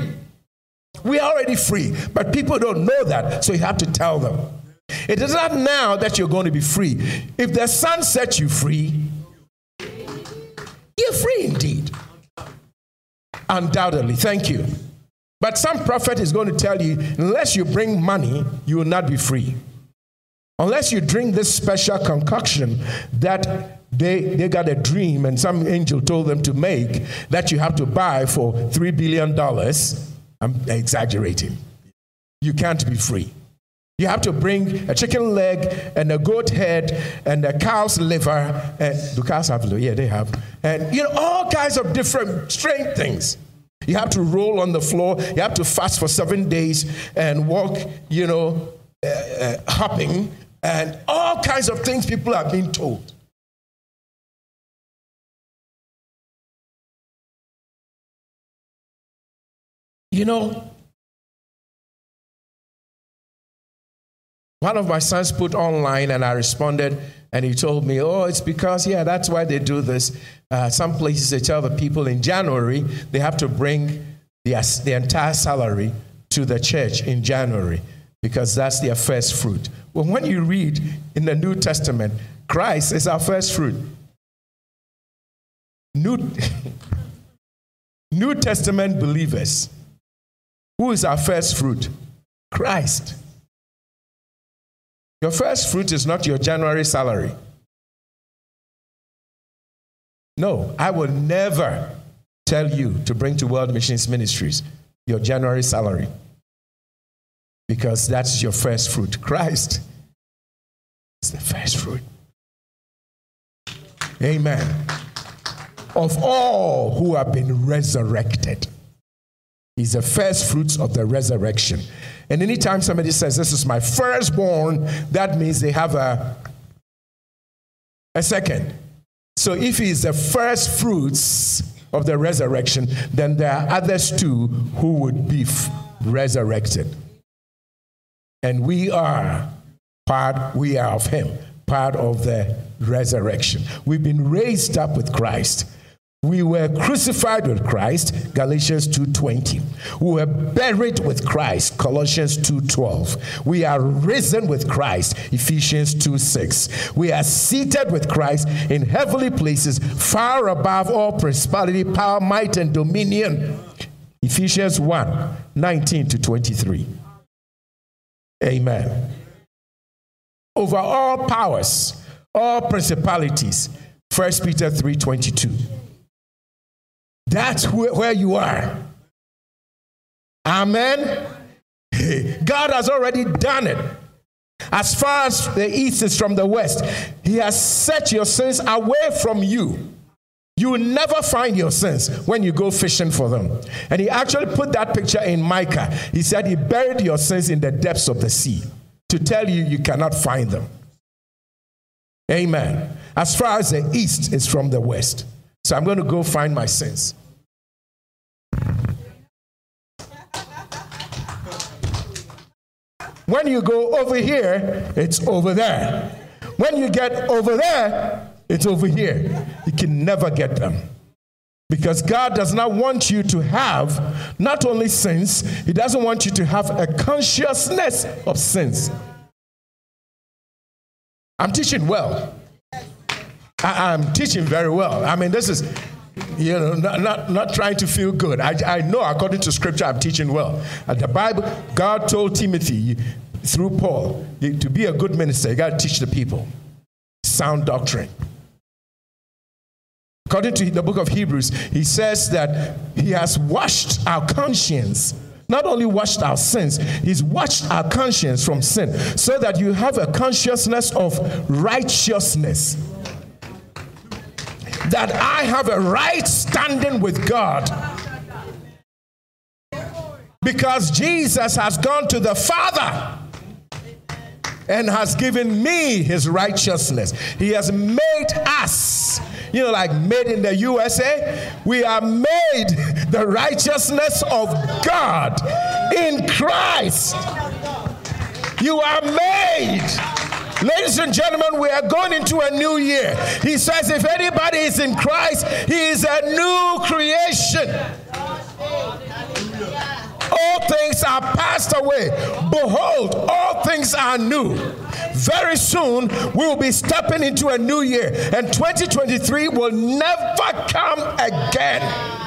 We are already free, but people don't know that, so you have to tell them. It is not now that you're going to be free. If the Son sets you free, you're free indeed. Undoubtedly. Thank you. But some prophet is going to tell you unless you bring money, you will not be free. Unless you drink this special concoction that they, they got a dream and some angel told them to make that you have to buy for $3 billion. I'm exaggerating. You can't be free. You have to bring a chicken leg and a goat head and a cow's liver. And do cows have liver? Yeah, they have. And you know, all kinds of different strange things. You have to roll on the floor. You have to fast for seven days and walk, you know, uh, uh, hopping and all kinds of things people are being told. You know, One of my sons put online, and I responded, and he told me, Oh, it's because, yeah, that's why they do this. Uh, some places they tell the people in January they have to bring the, the entire salary to the church in January because that's their first fruit. Well, when you read in the New Testament, Christ is our first fruit. New, New Testament believers, who is our first fruit? Christ. Your first fruit is not your January salary. No, I will never tell you to bring to World Missions Ministries your January salary because that's your first fruit. Christ is the first fruit. Amen. Of all who have been resurrected, He's the first fruits of the resurrection. And anytime somebody says, This is my firstborn, that means they have a, a second. So if he's the first fruits of the resurrection, then there are others too who would be resurrected. And we are part, we are of him, part of the resurrection. We've been raised up with Christ. We were crucified with Christ, Galatians 2:20. We were buried with Christ, Colossians 2:12. We are risen with Christ, Ephesians 2:6. We are seated with Christ in heavenly places, far above all principality, power, might, and dominion. Ephesians 1, 19 to 23. Amen. Over all powers, all principalities. 1 Peter 3:22. That's where you are. Amen. God has already done it. As far as the east is from the west, He has set your sins away from you. You will never find your sins when you go fishing for them. And He actually put that picture in Micah. He said He buried your sins in the depths of the sea to tell you you cannot find them. Amen. As far as the east is from the west. So I'm going to go find my sins. When you go over here, it's over there. When you get over there, it's over here. You can never get them. Because God does not want you to have not only sins, He doesn't want you to have a consciousness of sins. I'm teaching well. I, am teaching very well. I mean, this is You know, not, not, not trying to feel good. I, I know according to scripture I'm teaching well. And the Bible, God told Timothy through Paul, to be a good minister, you got to teach the people sound doctrine. According to the book of Hebrews, he says that he has washed our conscience not only washed our sins, He's washed our conscience from sin so that you have a consciousness of righteousness. That I have a right standing with God. Because Jesus has gone to the Father and has given me his righteousness. He has made us, you know, like made in the USA, we are made the righteousness of God in Christ. You are made. Ladies and gentlemen, we are going into a new year. He says, if anybody is in Christ, he is a new creation. All things are passed away. Behold, all things are new. Very soon, we will be stepping into a new year, and 2023 will never come again.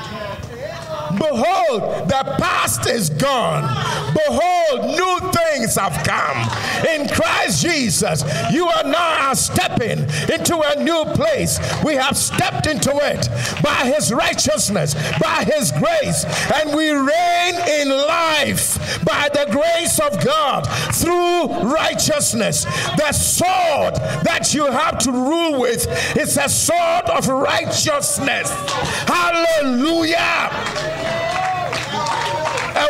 Behold, the past is gone. Behold, new things have come. In Christ Jesus, you are now stepping into a new place. We have stepped into it by His righteousness, by His grace, and we reign in life by the grace of God through righteousness. The sword that you have to rule with is a sword of righteousness. Hallelujah.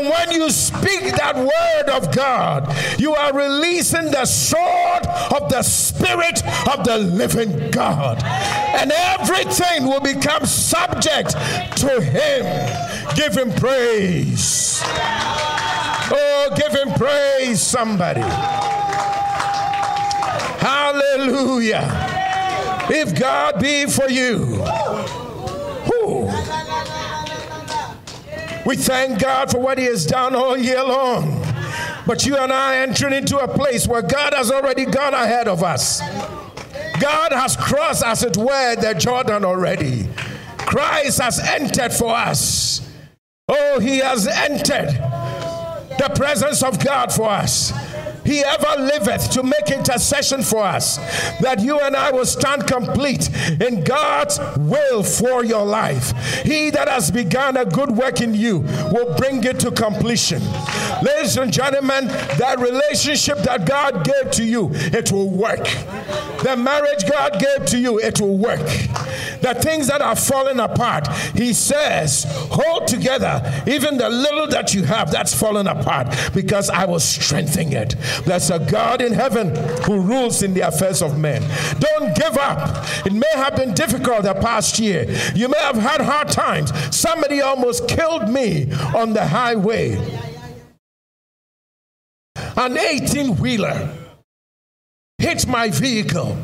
And when you speak that word of God, you are releasing the sword of the Spirit of the living God. And everything will become subject to Him. Give Him praise. Oh, give Him praise, somebody. Hallelujah. If God be for you, who? We thank God for what He has done all year long. But you and I are entering into a place where God has already gone ahead of us. God has crossed, as it were, the Jordan already. Christ has entered for us. Oh, He has entered the presence of God for us. He ever liveth to make intercession for us, that you and I will stand complete in God's will for your life. He that has begun a good work in you will bring it to completion. Ladies and gentlemen, that relationship that God gave to you, it will work. The marriage God gave to you, it will work. The things that are falling apart, He says, hold together even the little that you have that's fallen apart because I will strengthen it. There's a God in heaven who rules in the affairs of men. Don't give up. It may have been difficult the past year. You may have had hard times. Somebody almost killed me on the highway. An 18 wheeler hit my vehicle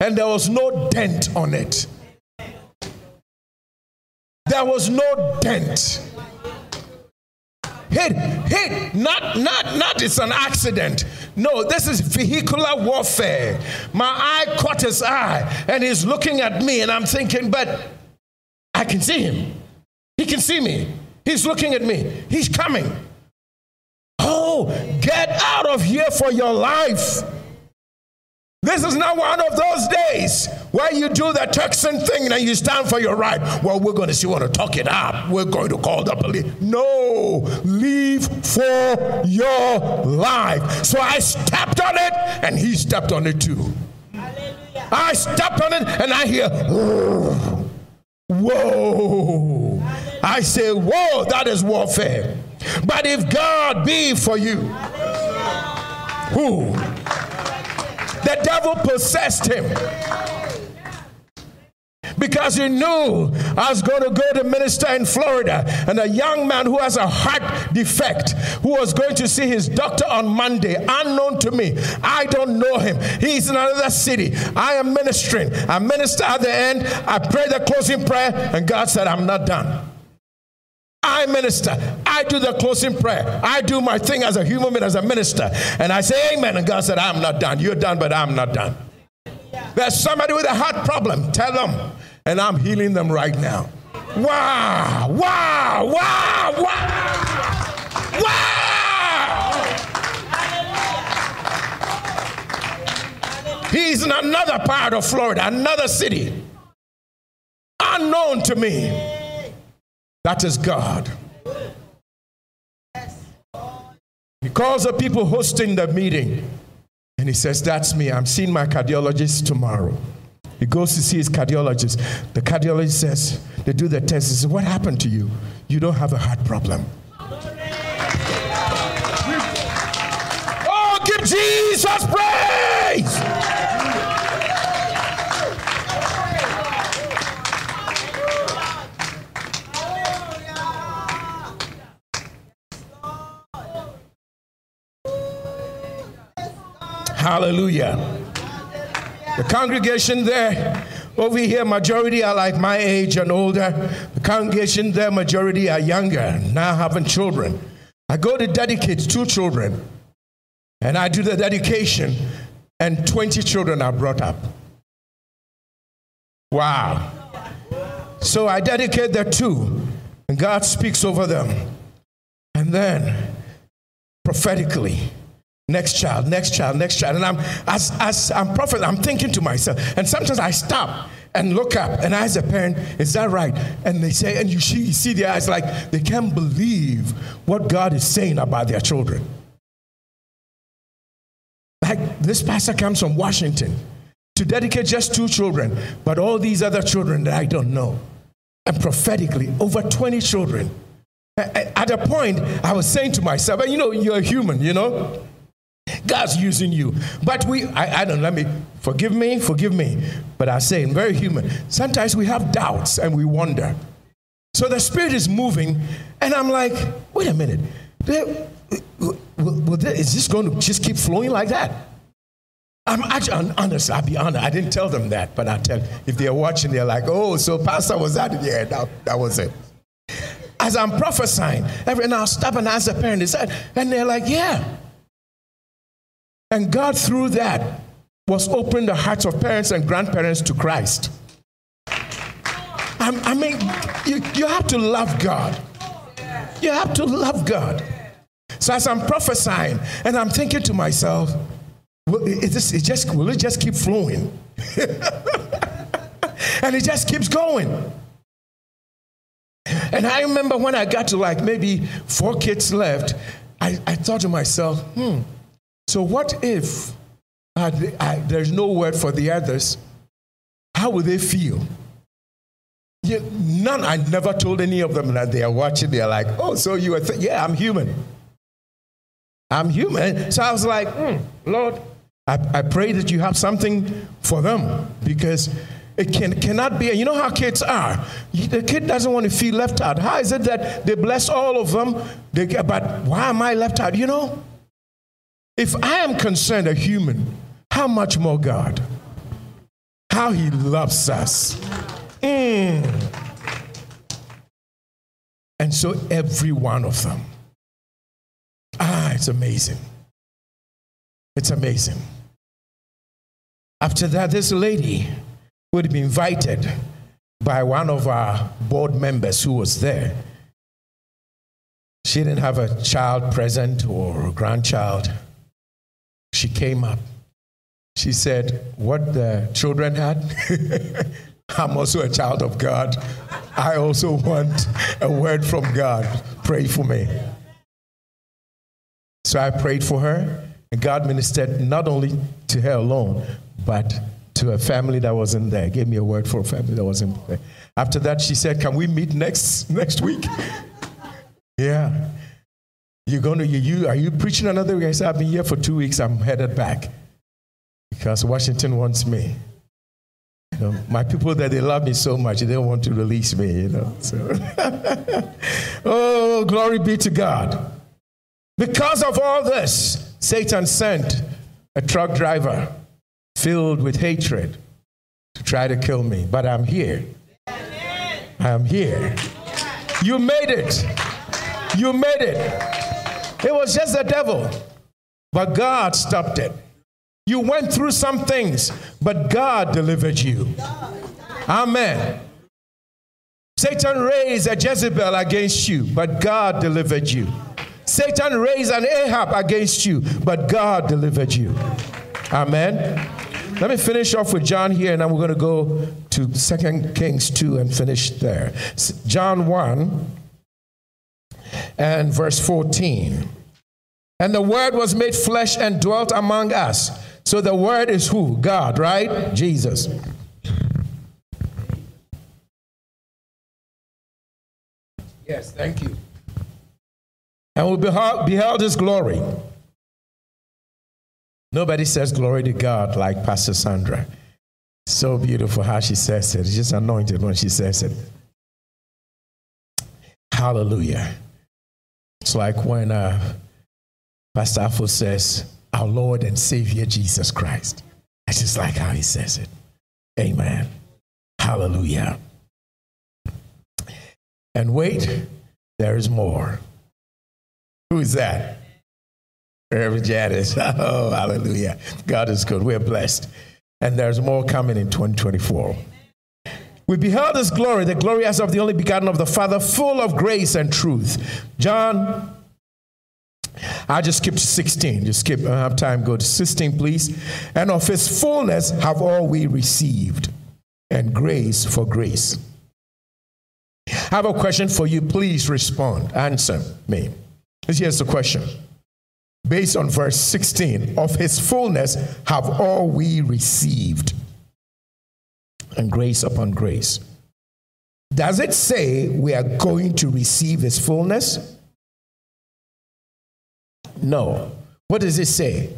and there was no dent on it. There was no dent hit, hit, not, not, not it's an accident. No, this is vehicular warfare. My eye caught his eye and he's looking at me and I'm thinking, but I can see him. He can see me. He's looking at me. He's coming. Oh, get out of here for your life. This is not one of those days where you do the Texan thing and you stand for your right. Well, we're going to see, want to talk it up. We're going to call the police. No, leave for your life. So I stepped on it and he stepped on it too. Hallelujah. I stepped on it and I hear, whoa. whoa. I say, whoa, that is warfare. But if God be for you, who? The devil possessed him because he knew I was going to go to minister in Florida. And a young man who has a heart defect, who was going to see his doctor on Monday, unknown to me. I don't know him. He's in another city. I am ministering. I minister at the end. I pray the closing prayer, and God said, I'm not done. I minister. I do the closing prayer. I do my thing as a human being, as a minister. And I say amen. And God said, I'm not done. You're done, but I'm not done. There's somebody with a heart problem. Tell them. And I'm healing them right now. Wow, wow, wow, wow. Wow. He's in another part of Florida, another city, unknown to me. That is God. He calls the people hosting the meeting and he says, That's me. I'm seeing my cardiologist tomorrow. He goes to see his cardiologist. The cardiologist says, They do the test. He says, What happened to you? You don't have a heart problem. Oh, give Jesus praise! Hallelujah. The congregation there, over here, majority are like my age and older. The congregation there, majority are younger, now having children. I go to dedicate two children, and I do the dedication, and 20 children are brought up. Wow. So I dedicate the two, and God speaks over them. And then, prophetically, next child, next child, next child. And I'm as as I'm prophet, I'm thinking to myself, and sometimes I stop and look up and as a parent, is that right? And they say, and you see, you see their eyes like they can't believe what God is saying about their children. Like this pastor comes from Washington to dedicate just two children, but all these other children that I don't know. And prophetically, over 20 children. At a point, I was saying to myself, and you know, you're human, you know? God's using you. But we, I, I don't, let me, forgive me, forgive me. But I say, I'm very human. Sometimes we have doubts and we wonder. So the Spirit is moving, and I'm like, wait a minute. Is this going to just keep flowing like that? I'm actually honest. I'll be honest. I didn't tell them that, but I tell if they're watching, they're like, "Oh, so Pastor was that? Yeah, that, that was it." As I'm prophesying, every and I'll stop and ask the parent, "Is that?" And they're like, "Yeah." And God, through that, was opening the hearts of parents and grandparents to Christ. I, I mean, you, you have to love God. You have to love God. So as I'm prophesying, and I'm thinking to myself, will it, just, it just, will it just keep flowing? and it just keeps going. And I remember when I got to like maybe four kids left, I, I thought to myself, hmm, so, what if uh, I, there's no word for the others? How will they feel? Yeah, none, I never told any of them that they are watching. They're like, oh, so you are, th- yeah, I'm human. I'm human. So I was like, mm, Lord, I, I pray that you have something for them because it can, cannot be. You know how kids are. The kid doesn't want to feel left out. How is it that they bless all of them, they, but why am I left out? You know? If I am concerned a human, how much more God? How he loves us. Mm. And so every one of them. Ah, it's amazing. It's amazing. After that, this lady would be invited by one of our board members who was there. She didn't have a child present or a grandchild she came up. She said, What the children had? I'm also a child of God. I also want a word from God. Pray for me. So I prayed for her, and God ministered not only to her alone, but to a family that wasn't there. Gave me a word for a family that wasn't there. After that, she said, Can we meet next next week? yeah. You're going to, you, are you preaching another week? I said, I've been here for two weeks. I'm headed back because Washington wants me. You know, my people that they love me so much, they don't want to release me, you know. So. oh, glory be to God. Because of all this, Satan sent a truck driver filled with hatred to try to kill me. But I'm here. I'm here. You made it. You made it. It was just the devil. But God stopped it. You went through some things, but God delivered you. Amen. Satan raised a Jezebel against you, but God delivered you. Satan raised an Ahab against you, but God delivered you. Amen. Let me finish off with John here, and then we're going to go to Second Kings 2 and finish there. John 1 and verse 14. And the Word was made flesh and dwelt among us. So the Word is who? God, right? Jesus. Yes, thank you. And we beheld, beheld his glory. Nobody says glory to God like Pastor Sandra. So beautiful how she says it. She's just anointed when she says it. Hallelujah. It's like when uh, Pastor Afo says, Our Lord and Savior Jesus Christ. I just like how he says it. Amen. Hallelujah. And wait, there is more. Who is that? Reverend Janice. Oh, hallelujah. God is good. We're blessed. And there's more coming in 2024. We beheld his glory, the glory as of the only begotten of the Father, full of grace and truth. John, I just skipped 16. Just skip, I don't have time. Go to 16, please. And of his fullness have all we received, and grace for grace. I have a question for you. Please respond. Answer me. Here's the question. Based on verse 16, of his fullness have all we received, and grace upon grace. Does it say we are going to receive his fullness? No. What does it say?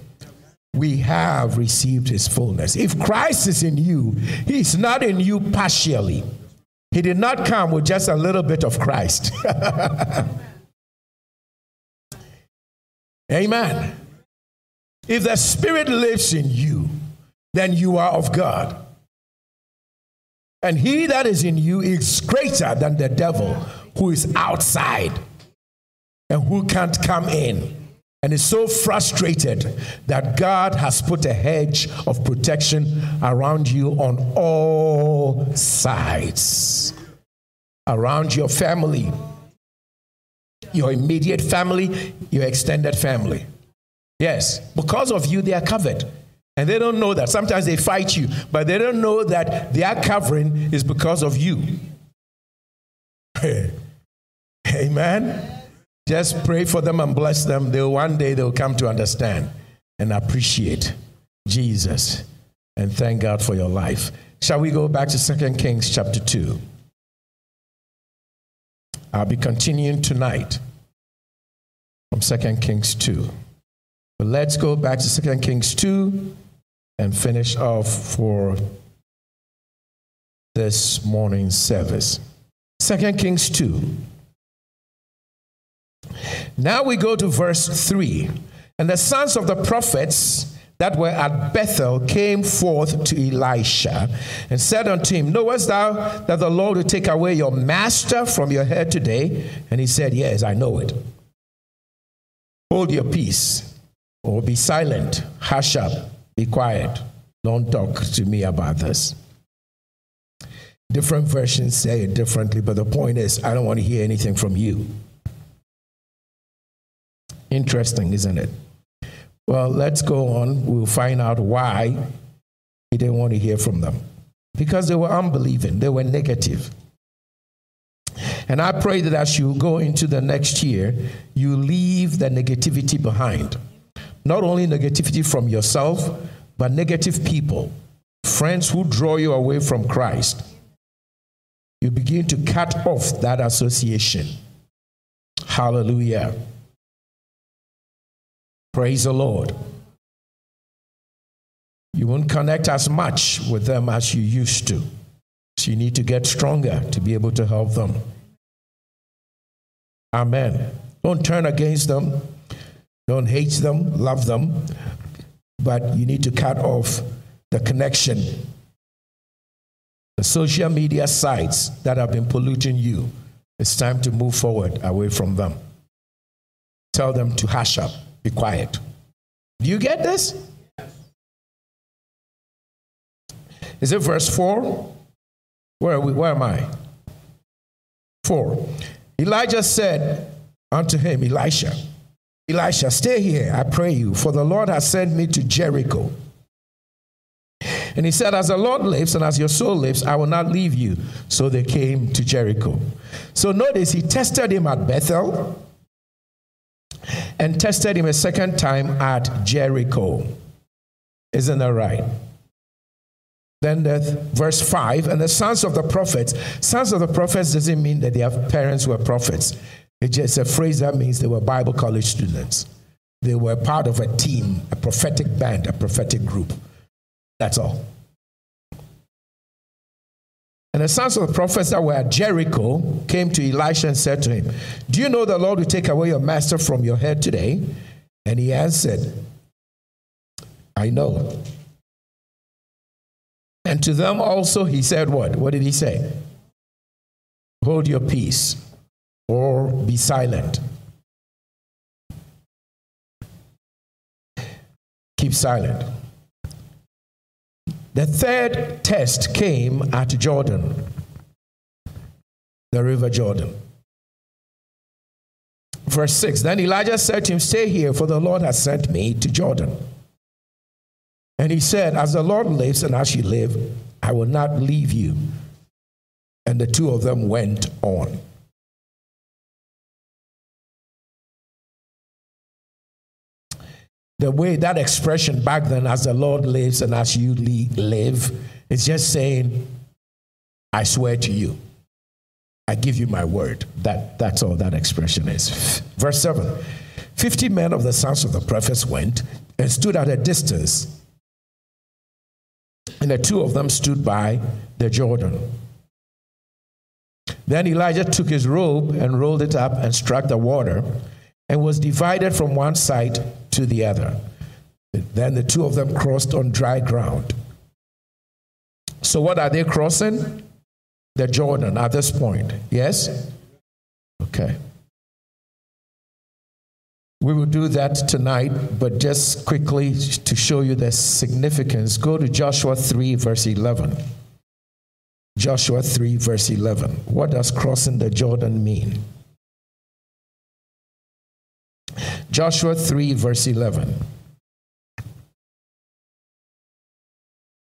We have received his fullness. If Christ is in you, he's not in you partially. He did not come with just a little bit of Christ. Amen. If the Spirit lives in you, then you are of God. And he that is in you is greater than the devil who is outside and who can't come in and is so frustrated that God has put a hedge of protection around you on all sides, around your family, your immediate family, your extended family. Yes, because of you, they are covered. And they don't know that. Sometimes they fight you, but they don't know that their covering is because of you. Amen. Just pray for them and bless them. They'll one day they'll come to understand and appreciate Jesus. And thank God for your life. Shall we go back to Second Kings chapter 2? I'll be continuing tonight from Second Kings 2. But let's go back to Second Kings 2 and finish off for this morning's service. Second Kings 2. Now we go to verse 3. And the sons of the prophets that were at Bethel came forth to Elisha and said unto him, Knowest thou that the Lord will take away your master from your head today? And he said, Yes, I know it. Hold your peace, or be silent, hush up, be quiet. Don't talk to me about this. Different versions say it differently, but the point is, I don't want to hear anything from you. Interesting, isn't it? Well, let's go on. We'll find out why he didn't want to hear from them. Because they were unbelieving, they were negative. And I pray that as you go into the next year, you leave the negativity behind. Not only negativity from yourself, but negative people, friends who draw you away from Christ. You begin to cut off that association. Hallelujah. Praise the Lord. You won't connect as much with them as you used to. So you need to get stronger to be able to help them. Amen. Don't turn against them. Don't hate them. Love them. But you need to cut off the connection. The social media sites that have been polluting you. It's time to move forward away from them. Tell them to hush up. Be quiet. Do you get this? Is it verse 4? Where, we, where am I? 4. Elijah said unto him, Elisha, Elisha, stay here, I pray you, for the Lord has sent me to Jericho. And he said, As the Lord lives and as your soul lives, I will not leave you. So they came to Jericho. So notice he tested him at Bethel and tested him a second time at Jericho. Isn't that right? Then the verse 5 and the sons of the prophets. Sons of the prophets doesn't mean that their parents were prophets. It's just a phrase that means they were Bible college students. They were part of a team, a prophetic band, a prophetic group. That's all. And the sons of the prophets that were at Jericho came to Elisha and said to him, Do you know the Lord will take away your master from your head today? And he answered, I know. And to them also he said, What? What did he say? Hold your peace or be silent. Keep silent. The third test came at Jordan, the river Jordan. Verse 6 Then Elijah said to him, Stay here, for the Lord has sent me to Jordan. And he said, As the Lord lives and as you live, I will not leave you. And the two of them went on. The way that expression back then, as the Lord lives and as you live, is just saying, I swear to you. I give you my word. That, that's all that expression is. Verse 7 50 men of the sons of the prophets went and stood at a distance, and the two of them stood by the Jordan. Then Elijah took his robe and rolled it up and struck the water and was divided from one side to the other. Then the two of them crossed on dry ground. So, what are they crossing? The Jordan at this point. Yes? Okay. We will do that tonight, but just quickly to show you the significance, go to Joshua 3, verse 11. Joshua 3, verse 11. What does crossing the Jordan mean? Joshua 3, verse 11.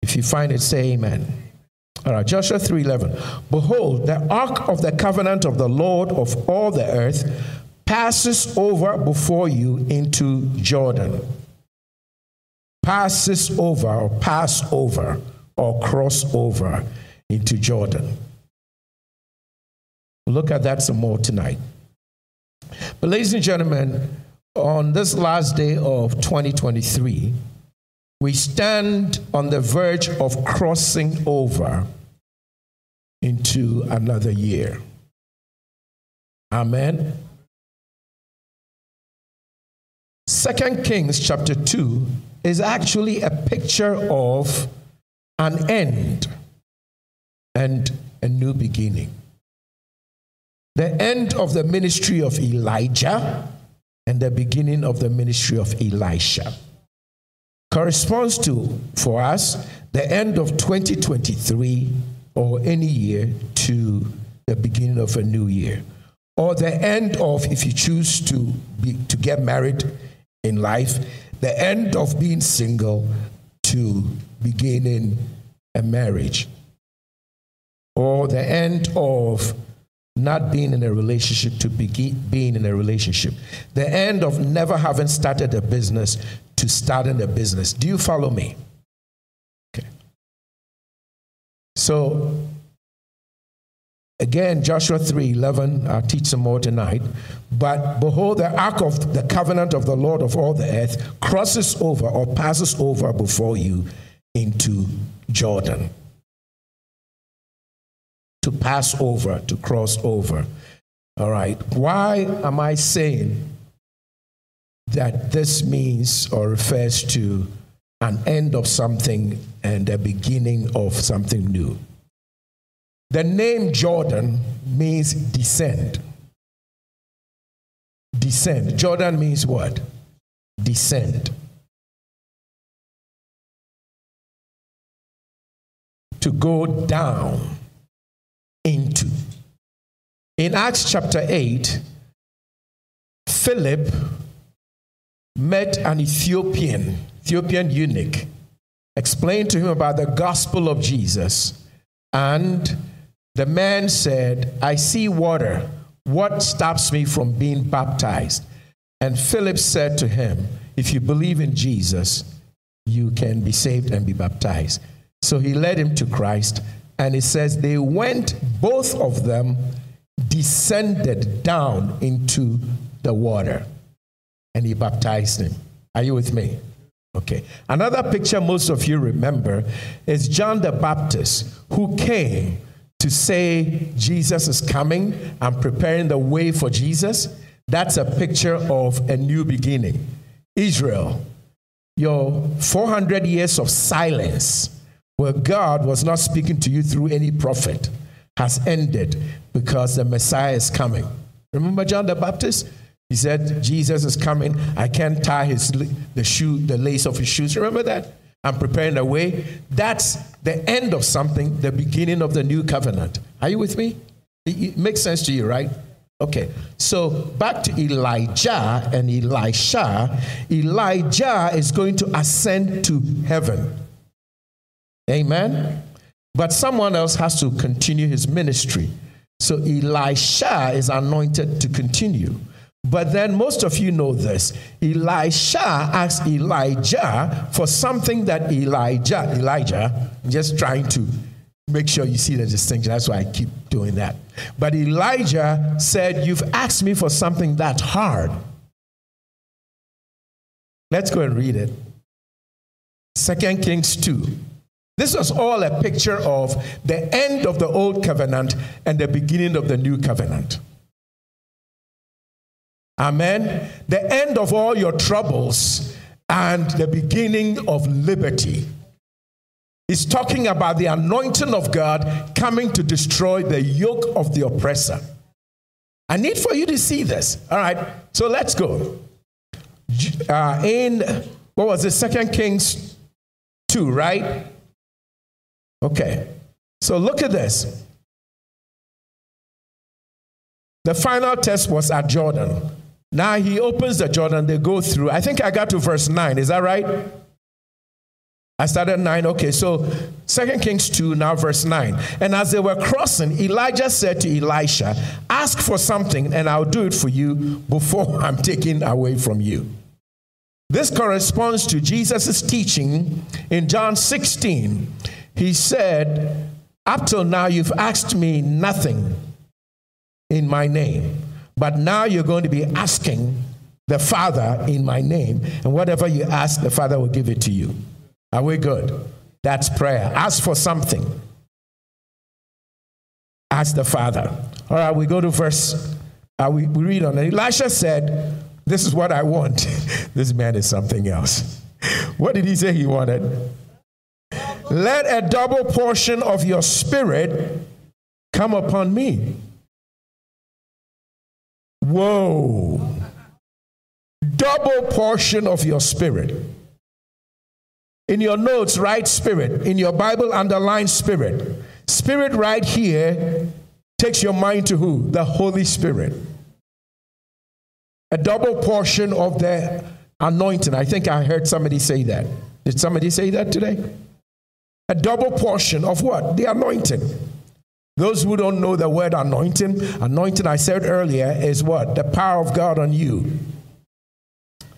If you find it, say amen. All right, Joshua 3:11. Behold, the ark of the covenant of the Lord of all the earth passes over before you into Jordan. Passes over or pass over or cross over into Jordan. Look at that some more tonight. But ladies and gentlemen, on this last day of 2023, we stand on the verge of crossing over into another year. Amen. Second Kings chapter 2 is actually a picture of an end and a new beginning. The end of the ministry of Elijah and the beginning of the ministry of Elisha. Corresponds to, for us, the end of 2023 or any year to the beginning of a new year. Or the end of, if you choose to, be, to get married in life, the end of being single to beginning a marriage. Or the end of not being in a relationship to begin being in a relationship. The end of never having started a business to starting a business. Do you follow me? Okay. So again, Joshua 3 11, I'll teach some more tonight. But behold, the ark of the covenant of the Lord of all the earth crosses over or passes over before you into Jordan to pass over, to cross over. All right. Why am I saying that this means or refers to an end of something and a beginning of something new? The name Jordan means descend. Descend. Jordan means what? Descend. To go down into. In Acts chapter 8, Philip met an Ethiopian, Ethiopian eunuch, explained to him about the gospel of Jesus, and the man said, I see water. What stops me from being baptized? And Philip said to him, If you believe in Jesus, you can be saved and be baptized. So he led him to Christ, and it says they went, both of them descended down into the water, and he baptized him. Are you with me? Okay. Another picture most of you remember is John the Baptist, who came to say Jesus is coming and preparing the way for Jesus. That's a picture of a new beginning. Israel, your 400 years of silence, where God was not speaking to you through any prophet, has ended because the Messiah is coming. Remember John the Baptist? He said, Jesus is coming. I can't tie his, the shoe, the lace of his shoes. Remember that? I'm preparing the way. That's the end of something, the beginning of the new covenant. Are you with me? It, makes sense to you, right? Okay, so back to Elijah and Elisha. Elijah is going to ascend to heaven. Amen? But someone else has to continue his ministry. So Elisha is anointed to continue. But then most of you know this. Elisha asked Elijah for something that Elijah, Elijah, just trying to make sure you see the distinction. That's why I keep doing that. But Elijah said, You've asked me for something that hard. Let's go and read it. Second Kings 2. This was all a picture of the end of the old covenant and the beginning of the new covenant. Amen. The end of all your troubles and the beginning of liberty. He's talking about the anointing of God coming to destroy the yoke of the oppressor. I need for you to see this. All right, so let's go. Uh, in what was it, Second Kings 2, right? Okay, so look at this. The final test was at Jordan. Now he opens the Jordan, they go through. I think I got to verse 9. Is that right? I started 9. Okay, so Second Kings 2, now verse 9. And as they were crossing, Elijah said to Elisha, Ask for something, and I'll do it for you before I'm taken away from you. This corresponds to Jesus' teaching in John 16. He said, Up till now, you've asked me nothing in my name. But now you're going to be asking the Father in my name, and whatever you ask, the Father will give it to you. Are we good? That's prayer. Ask for something. Ask the Father. All right, we go to verse, uh, we, we read on it. Elisha said, This is what I want. this man is something else. What did he say he wanted? Let a double portion of your spirit come upon me. Whoa. Double portion of your spirit. In your notes, write spirit. In your Bible, underline spirit. Spirit right here takes your mind to who? The Holy Spirit. A double portion of the anointing. I think I heard somebody say that. Did somebody say that today? A double portion of what? The anointing. Those who don't know the word anointing, anointing, I said earlier, is what? The power of God on you.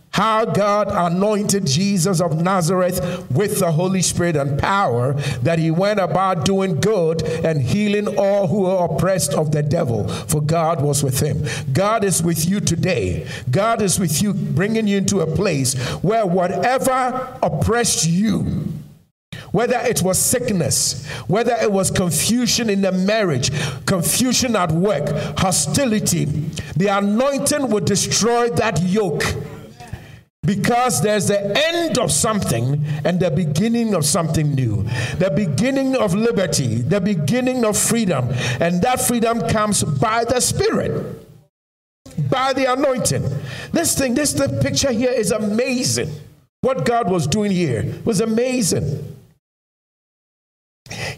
How God anointed Jesus of Nazareth with the Holy Spirit and power, that he went about doing good and healing all who were oppressed of the devil, for God was with him. God is with you today. God is with you, bringing you into a place where whatever oppressed you, whether it was sickness, whether it was confusion in the marriage, confusion at work, hostility, the anointing would destroy that yoke. Because there's the end of something and the beginning of something new. The beginning of liberty, the beginning of freedom. And that freedom comes by the Spirit, by the anointing. This thing, this the picture here is amazing. What God was doing here was amazing.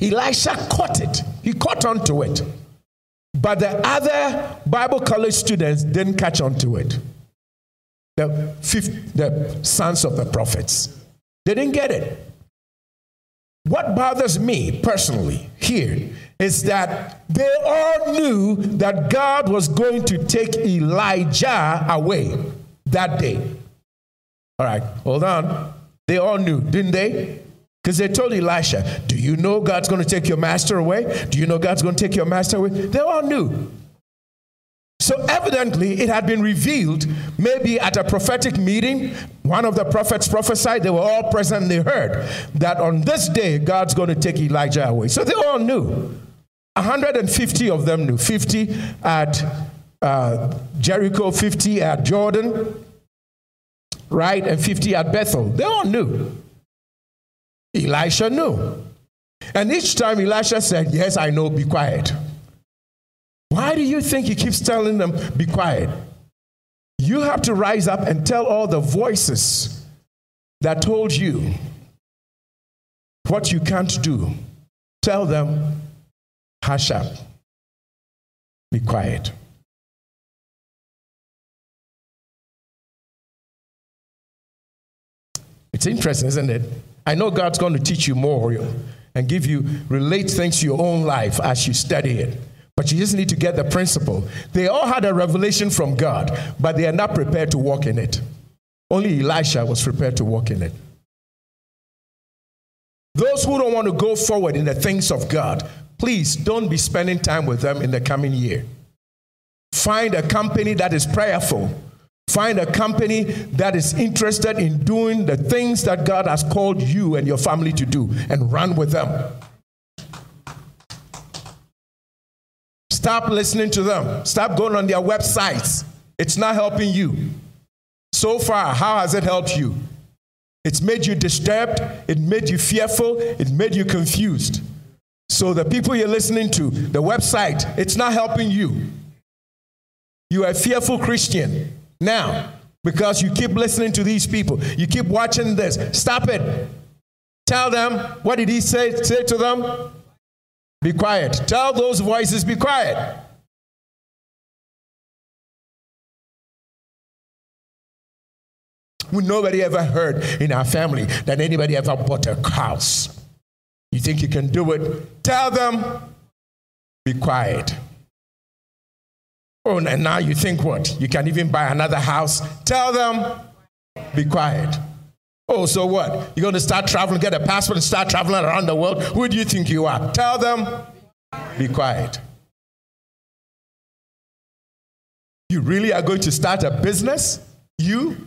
Elisha caught it. He caught onto it. But the other Bible college students didn't catch on to it. The, fifth, the sons of the prophets. They didn't get it. What bothers me personally here is that they all knew that God was going to take Elijah away that day. All right, hold on. They all knew, didn't they? Because they told Elisha, Do you know God's going to take your master away? Do you know God's going to take your master away? They all knew. So evidently, it had been revealed, maybe at a prophetic meeting, one of the prophets prophesied, they were all present, they heard that on this day, God's going to take Elijah away. So they all knew. 150 of them knew 50 at uh, Jericho, 50 at Jordan, right? And 50 at Bethel. They all knew. Elisha knew. And each time Elisha said, Yes, I know, be quiet. Why do you think he keeps telling them, be quiet? You have to rise up and tell all the voices that told you what you can't do. Tell them, hush up, be quiet. It's interesting, isn't it? I know God's going to teach you more and give you, relate things to your own life as you study it. But you just need to get the principle. They all had a revelation from God, but they are not prepared to walk in it. Only Elisha was prepared to walk in it. Those who don't want to go forward in the things of God, please don't be spending time with them in the coming year. Find a company that is prayerful. Find a company that is interested in doing the things that God has called you and your family to do and run with them. Stop listening to them. Stop going on their websites. It's not helping you. So far, how has it helped you? It's made you disturbed, it made you fearful, it made you confused. So, the people you're listening to, the website, it's not helping you. You are a fearful Christian now because you keep listening to these people, you keep watching this. Stop it. Tell them, what did he say, say to them? Be quiet. Tell those voices, be quiet. We nobody ever heard in our family that anybody ever bought a house. You think you can do it? Tell them, be quiet. Oh, and now you think what? You can even buy another house? Tell them, be quiet. Oh, so what? You're going to start traveling, get a passport, and start traveling around the world? Who do you think you are? Tell them, be quiet. You really are going to start a business? You?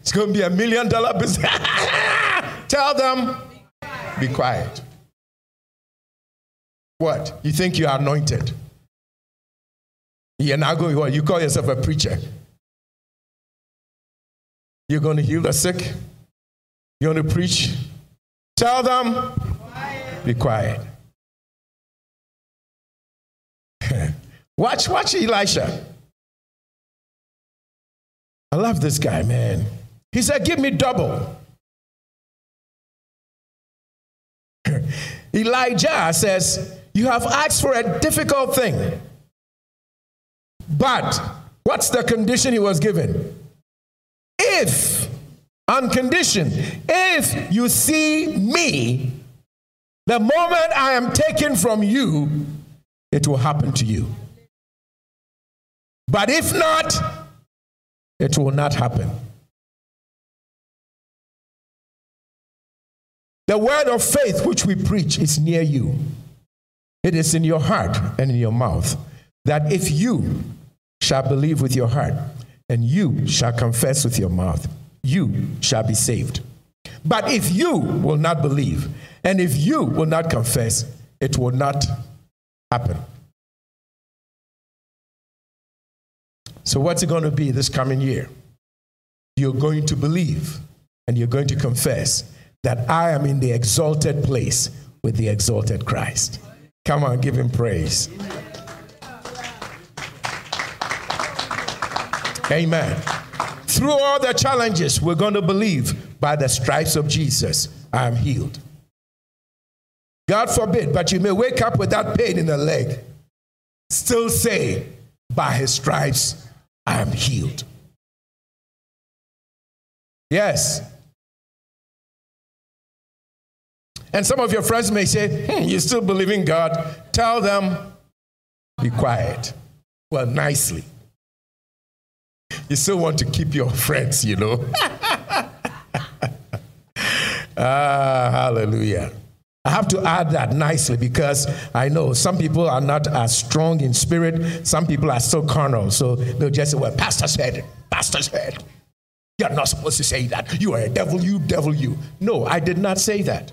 It's going to be a million dollar business. Tell them, be quiet. What? You think you are anointed? You're now going, what? You call yourself a preacher. You're going to heal the sick? You're going to preach? Tell them, be quiet. watch, watch Elisha. I love this guy, man. He said, Give me double. Elijah says, You have asked for a difficult thing. But what's the condition he was given? If on condition if you see me, the moment I am taken from you, it will happen to you. But if not, it will not happen. The word of faith which we preach is near you. It is in your heart and in your mouth. That if you shall believe with your heart and you shall confess with your mouth you shall be saved. But if you will not believe, and if you will not confess, it will not happen. So, what's it going to be this coming year? You're going to believe and you're going to confess that I am in the exalted place with the exalted Christ. Come on, give him praise. Amen. Through all the challenges, we're going to believe by the stripes of Jesus, I am healed. God forbid, but you may wake up with that pain in the leg. still say, By his stripes I am healed. Yes. And some of your friends may say, hmm, You still believe in God? Tell them, Be quiet. Well, nicely. You still want to keep your friends, you know. ah, hallelujah. I have to add that nicely because I know some people are not as strong in spirit. Some people are still carnal. So they'll just say, Well, Pastor said, Pastor said, you're not supposed to say that. You are a devil, you devil, you. No, I did not say that.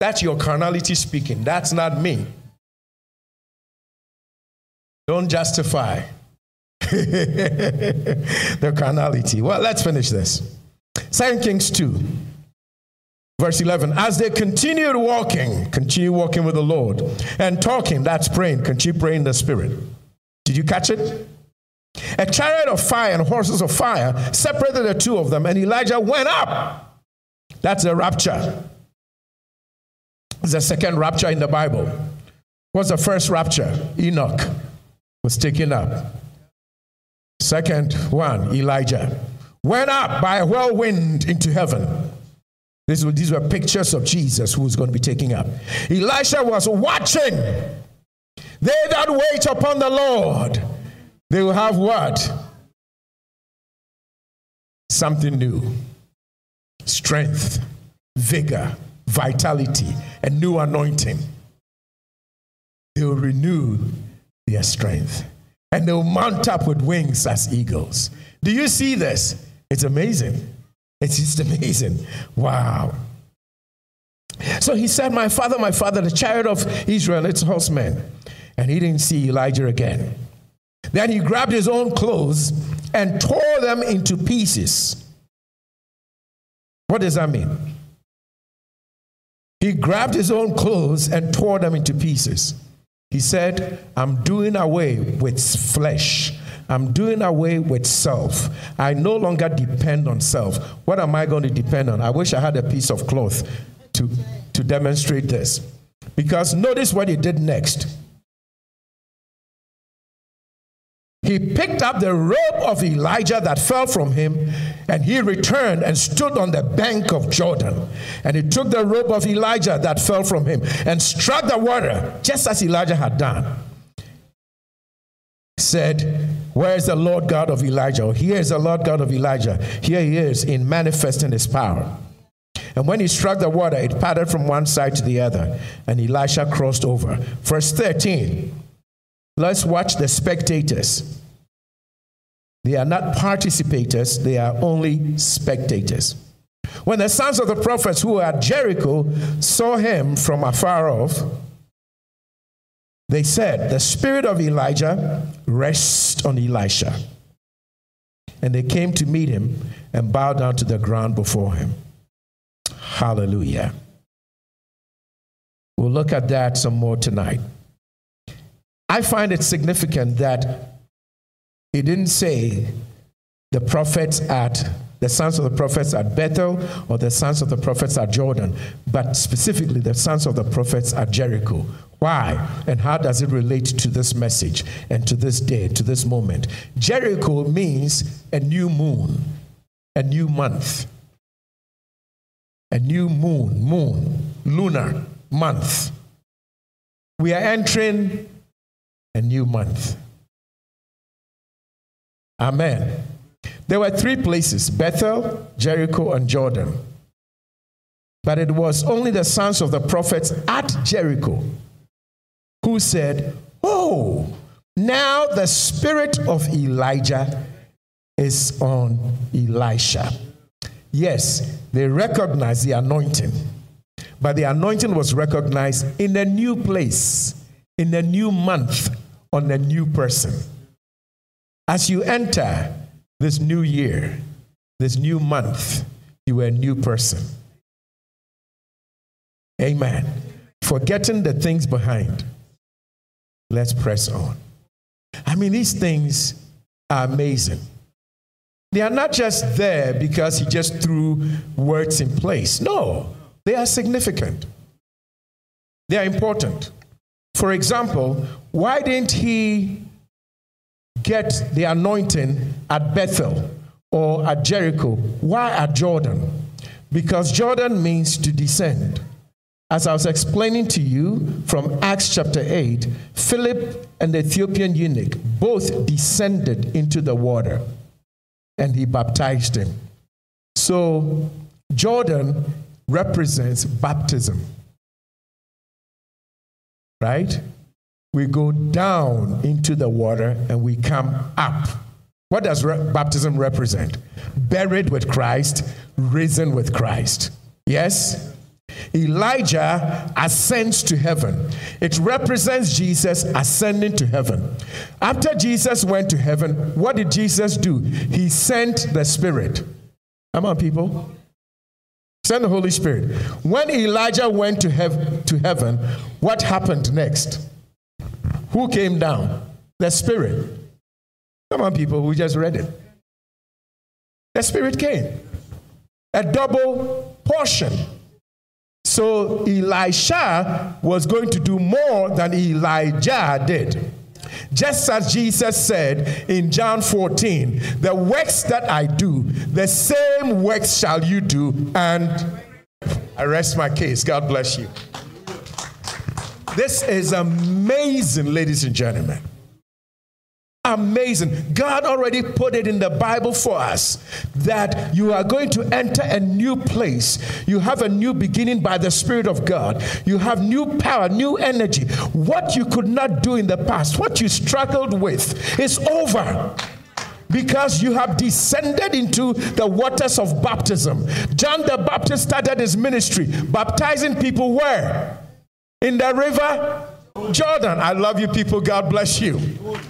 That's your carnality speaking. That's not me. Don't justify the carnality. Well, let's finish this. Second Kings 2. Verse 11, as they continued walking, continue walking with the Lord and talking, that's praying, continue praying in the Spirit. Did you catch it? A chariot of fire and horses of fire separated the two of them, and Elijah went up. That's a rapture. It's the second rapture in the Bible. What's the first rapture? Enoch was taken up. Second one, Elijah went up by a whirlwind into heaven. These were, these were pictures of Jesus who was going to be taking up. Elisha was watching. They that wait upon the Lord, they will have what? Something new. Strength, vigor, vitality, a new anointing. They will renew their strength and they'll mount up with wings as eagles. Do you see this? It's amazing. It's just amazing. Wow. So he said, My father, my father, the chariot of Israel, its horsemen. And he didn't see Elijah again. Then he grabbed his own clothes and tore them into pieces. What does that mean? He grabbed his own clothes and tore them into pieces. He said, I'm doing away with flesh. I'm doing away with self. I no longer depend on self. What am I going to depend on? I wish I had a piece of cloth to, to demonstrate this. Because notice what he did next. He picked up the robe of Elijah that fell from him, and he returned and stood on the bank of Jordan. And he took the robe of Elijah that fell from him and struck the water, just as Elijah had done. He said, Where is the Lord God of Elijah? Oh, here is the Lord God of Elijah. Here he is in manifesting his power. And when he struck the water, it parted from one side to the other, and Elisha crossed over. Verse 13. Let's watch the spectators. They are not participators, they are only spectators. When the sons of the prophets who were at Jericho saw him from afar off, they said, The spirit of Elijah rests on Elisha. And they came to meet him and bowed down to the ground before him. Hallelujah. We'll look at that some more tonight. I find it significant that he didn't say the prophets at the sons of the prophets at Bethel or the sons of the prophets at Jordan, but specifically the sons of the prophets at Jericho. Why? And how does it relate to this message and to this day, to this moment? Jericho means a new moon, a new month, a new moon, moon, lunar month. We are entering a new month. Amen. There were three places Bethel, Jericho, and Jordan. But it was only the sons of the prophets at Jericho who said, Oh, now the spirit of Elijah is on Elisha. Yes, they recognized the anointing, but the anointing was recognized in a new place, in a new month, on a new person. As you enter this new year, this new month, you are a new person. Amen. Forgetting the things behind, let's press on. I mean, these things are amazing. They are not just there because he just threw words in place. No, they are significant. They are important. For example, why didn't he get the anointing at Bethel or at Jericho? Why at Jordan? Because Jordan means to descend. As I was explaining to you from Acts chapter 8, Philip and the Ethiopian eunuch both descended into the water and he baptized him. So, Jordan represents baptism. Right? We go down into the water and we come up. What does re- baptism represent? Buried with Christ, risen with Christ. Yes? Elijah ascends to heaven. It represents Jesus ascending to heaven. After Jesus went to heaven, what did Jesus do? He sent the Spirit. Come on, people. Send the Holy Spirit. When Elijah went to, hev- to heaven, what happened next? Who came down? The Spirit. Come on, people, we just read it. The Spirit came. A double portion. So Elisha was going to do more than Elijah did. Just as Jesus said in John 14, the works that I do, the same works shall you do. And I rest my case. God bless you. This is amazing, ladies and gentlemen. Amazing. God already put it in the Bible for us that you are going to enter a new place. You have a new beginning by the Spirit of God. You have new power, new energy. What you could not do in the past, what you struggled with, is over because you have descended into the waters of baptism. John the Baptist started his ministry baptizing people where? In the river Jordan, I love you people. God bless you.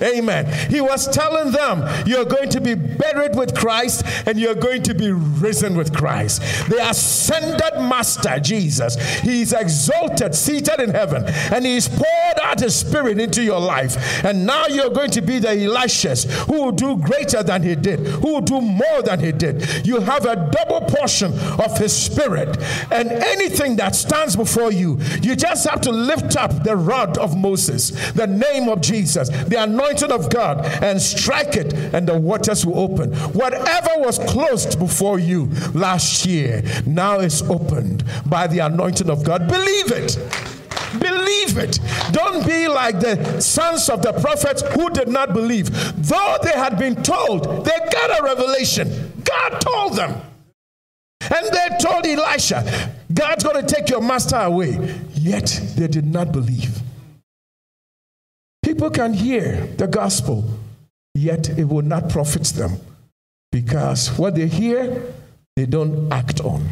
Amen. He was telling them, You're going to be buried with Christ and you're going to be risen with Christ. The ascended Master, Jesus, He's exalted, seated in heaven, and He's poured out His Spirit into your life. And now you're going to be the Elishas who will do greater than He did, who will do more than He did. You have a double portion of His Spirit, and anything that stands before you, you just have to lift up the rod of Moses, the name of Jesus, the anointing of God, and strike it, and the waters will open. Whatever was closed before you last year now is opened by the anointing of God. Believe it. Believe it. Don't be like the sons of the prophets who did not believe. Though they had been told, they got a revelation. God told them. And they told Elisha, God's going to take your master away. Yet they did not believe. People can hear the gospel, yet it will not profit them because what they hear, they don't act on.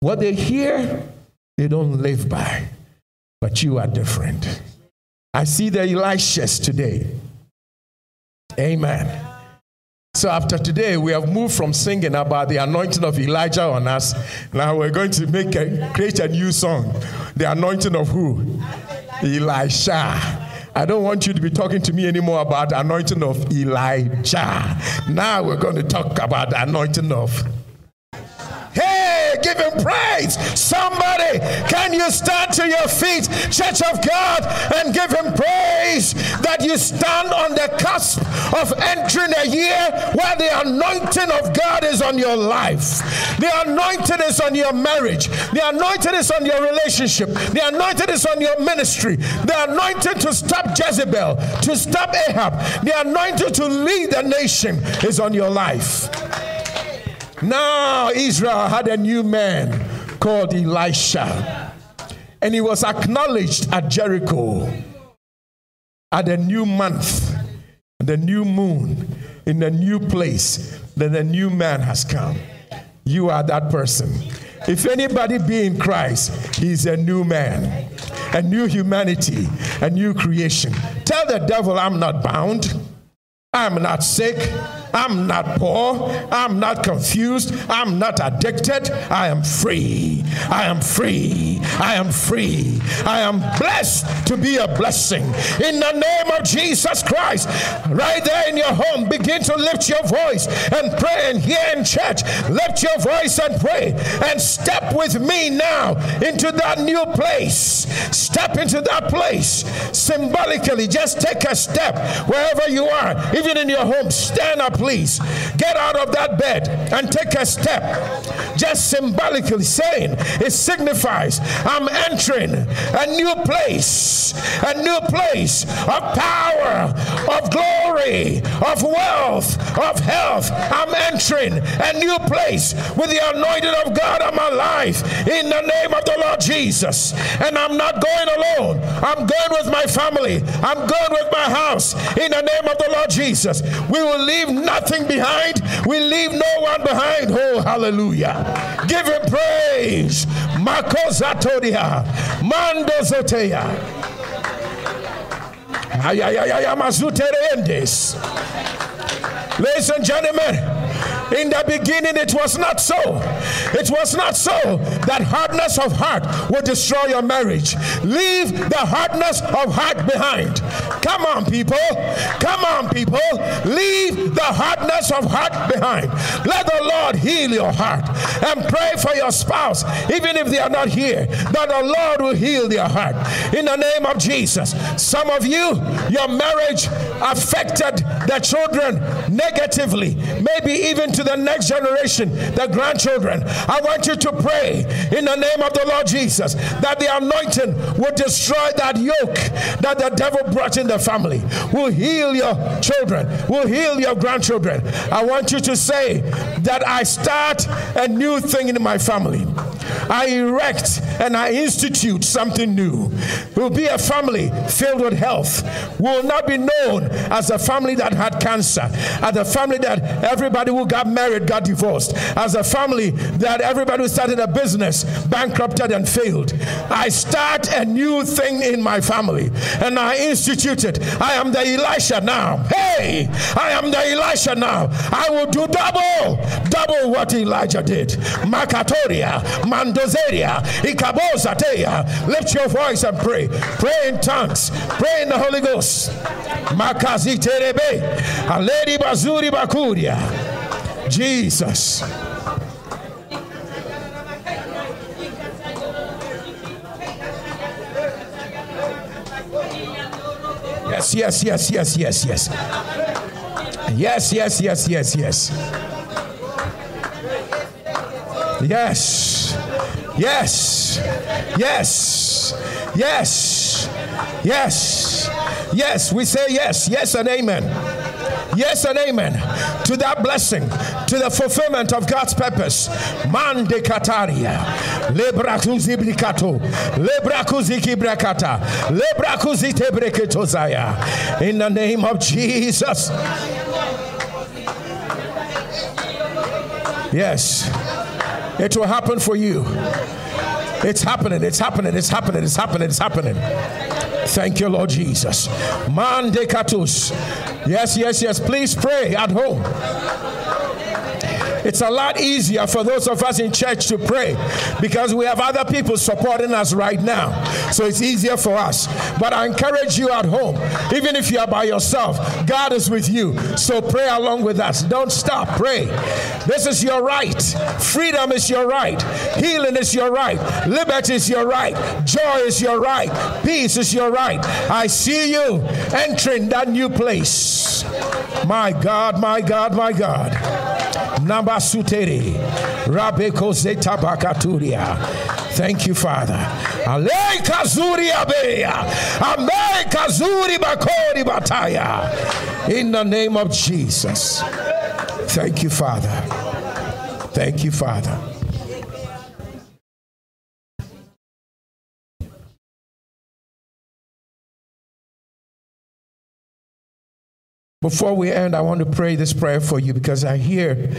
What they hear, they don't live by. But you are different. I see the Elishas today. Amen. So after today, we have moved from singing about the anointing of Elijah on us. Now we're going to make a, create a new song. The anointing of who? Elisha. I don't want you to be talking to me anymore about the anointing of Elijah. Now we're going to talk about the anointing of Hey, give him praise. Somebody, can you stand to your feet, Church of God, and give him praise that you stand on the cusp of entering a year where the anointing of God is on your life. The anointing is on your marriage. The anointing is on your relationship. The anointing is on your ministry. The anointing to stop Jezebel, to stop Ahab. The anointing to lead the nation is on your life. Now Israel had a new man called Elisha, and he was acknowledged at Jericho at the new month, the new moon, in the new place. Then a new man has come. You are that person. If anybody be in Christ, he's a new man, a new humanity, a new creation. Tell the devil, I'm not bound, I'm not sick, I'm not poor. I'm not confused. I'm not addicted. I am free. I am free. I am free. I am blessed to be a blessing. In the name of Jesus Christ, right there in your home, begin to lift your voice and pray. And here in church, lift your voice and pray. And step with me now into that new place. Step into that place symbolically. Just take a step wherever you are, even in your home. Stand up, please. Get out of that bed and take a step. Just symbolically saying, it signifies I'm entering a new place, a new place of power, of glory, of wealth, of health. I'm entering a new place with the anointing of God on my life in the name of the Lord Jesus. And I'm not going alone, I'm going with my family, I'm going with my house in the name of the Lord Jesus. We will leave nothing behind, we leave no one behind. Oh, hallelujah. Give him praise. Makozatodia, Mandozotea. Ladies and gentlemen, in the beginning, it was not so. It was not so that hardness of heart would destroy your marriage. Leave the hardness of heart behind. Come on, people. Come on, people. Leave the hardness of heart behind. Let the Lord heal your heart and pray for your spouse, even if they are not here, that the Lord will heal their heart. In the name of Jesus. Some of you, your marriage affected the children negatively, maybe even to to the next generation, the grandchildren. I want you to pray in the name of the Lord Jesus that the anointing will destroy that yoke that the devil brought in the family, will heal your children, will heal your grandchildren. I want you to say that I start a new thing in my family. I erect and I institute something new. We'll be a family filled with health. We will not be known as a family that had cancer, as a family that everybody who got married got divorced, as a family that everybody who started a business bankrupted and failed. I start a new thing in my family and I institute it. I am the Elisha now. Hey, I am the Elisha now. I will do double, double what Elijah did. Makatoria, Lift your voice and pray. Pray in tongues. Pray in the Holy Ghost. Makazi terebe. Bazuri bakuria. Jesus. Yes, yes, yes, yes, yes, yes. Yes, yes, yes, yes, yes. Yes. Yes. Yes. Yes. Yes. Yes. We say yes. Yes and amen. Yes and amen to that blessing, to the fulfillment of God's purpose. Mande kataria, lebrakuzi brikato, lebrakuzi kibrakata, lebrakuzi tebreketozaya. In the name of Jesus. Yes. It will happen for you. It's happening, it's happening, it's happening, it's happening, it's happening. Thank you, Lord Jesus. Mande katus. Yes, yes, yes. Please pray at home. It's a lot easier for those of us in church to pray because we have other people supporting us right now. So it's easier for us. But I encourage you at home, even if you are by yourself, God is with you. So pray along with us. Don't stop. Pray. This is your right. Freedom is your right. Healing is your right. Liberty is your right. Joy is your right. Peace is your right. I see you entering that new place. My God, my God, my God. Nambasutere. Rabeko Zeta Bakaturia. Thank you, Father. Ale Kazuri Abeya. Ame Kazuri Bakori Bataya. In the name of Jesus. Thank you, Father. Thank you, Father. Before we end, I want to pray this prayer for you because I hear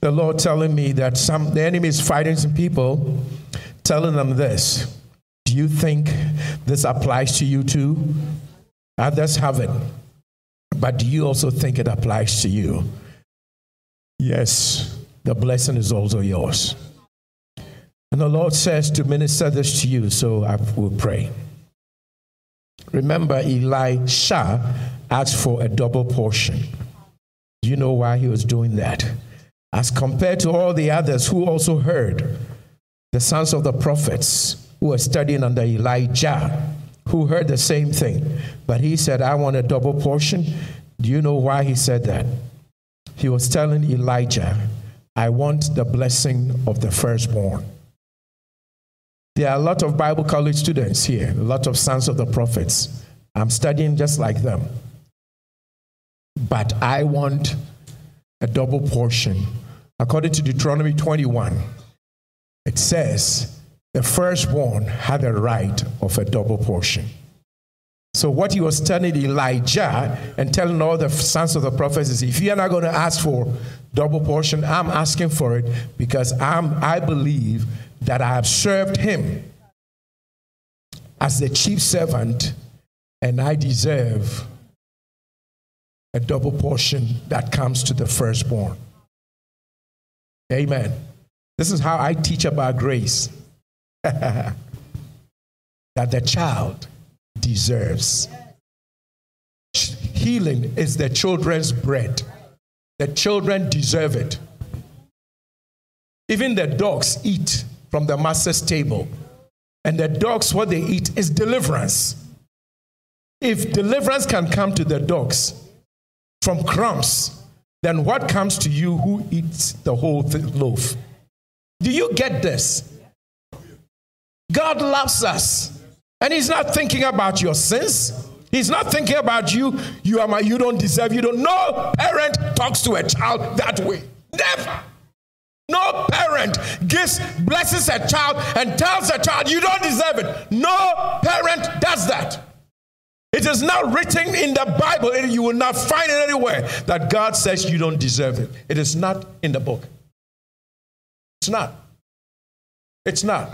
the Lord telling me that some the enemy is fighting some people, telling them this. Do you think this applies to you too? Others have it. But do you also think it applies to you? yes, the blessing is also yours. And the Lord says to minister this to you, so I will pray. Remember, Elisha asked for a double portion. Do you know why he was doing that? As compared to all the others who also heard, the sons of the prophets who were studying under Elijah, who heard the same thing. But he said, I want a double portion. Do you know why he said that? He was telling Elijah, I want the blessing of the firstborn. There are a lot of Bible college students here, a lot of sons of the prophets. I'm studying just like them. But I want a double portion. According to Deuteronomy 21, it says, the firstborn had a right of a double portion. So, what he was telling Elijah and telling all the sons of the prophets is if you're not going to ask for double portion, I'm asking for it because I'm, I believe that I have served him as the chief servant and I deserve a double portion that comes to the firstborn. Amen. This is how I teach about grace that the child deserves. Healing is the children's bread. The children deserve it. Even the dogs eat from the master's table. And the dogs, what they eat is deliverance. If deliverance can come to the dogs from crumbs, then what comes to you who eats the whole loaf? Do you get this? God loves us. And He's not thinking about your sins. He's not thinking about you. You are my, you don't deserve, you don't. No parent talks to a child that way. Never. No parent gives, blesses a child and tells a child, you don't deserve it. No parent does that. It is not written in the Bible, and you will not find it anywhere that God says you don't deserve it. It is not in the book. It's not. It's not.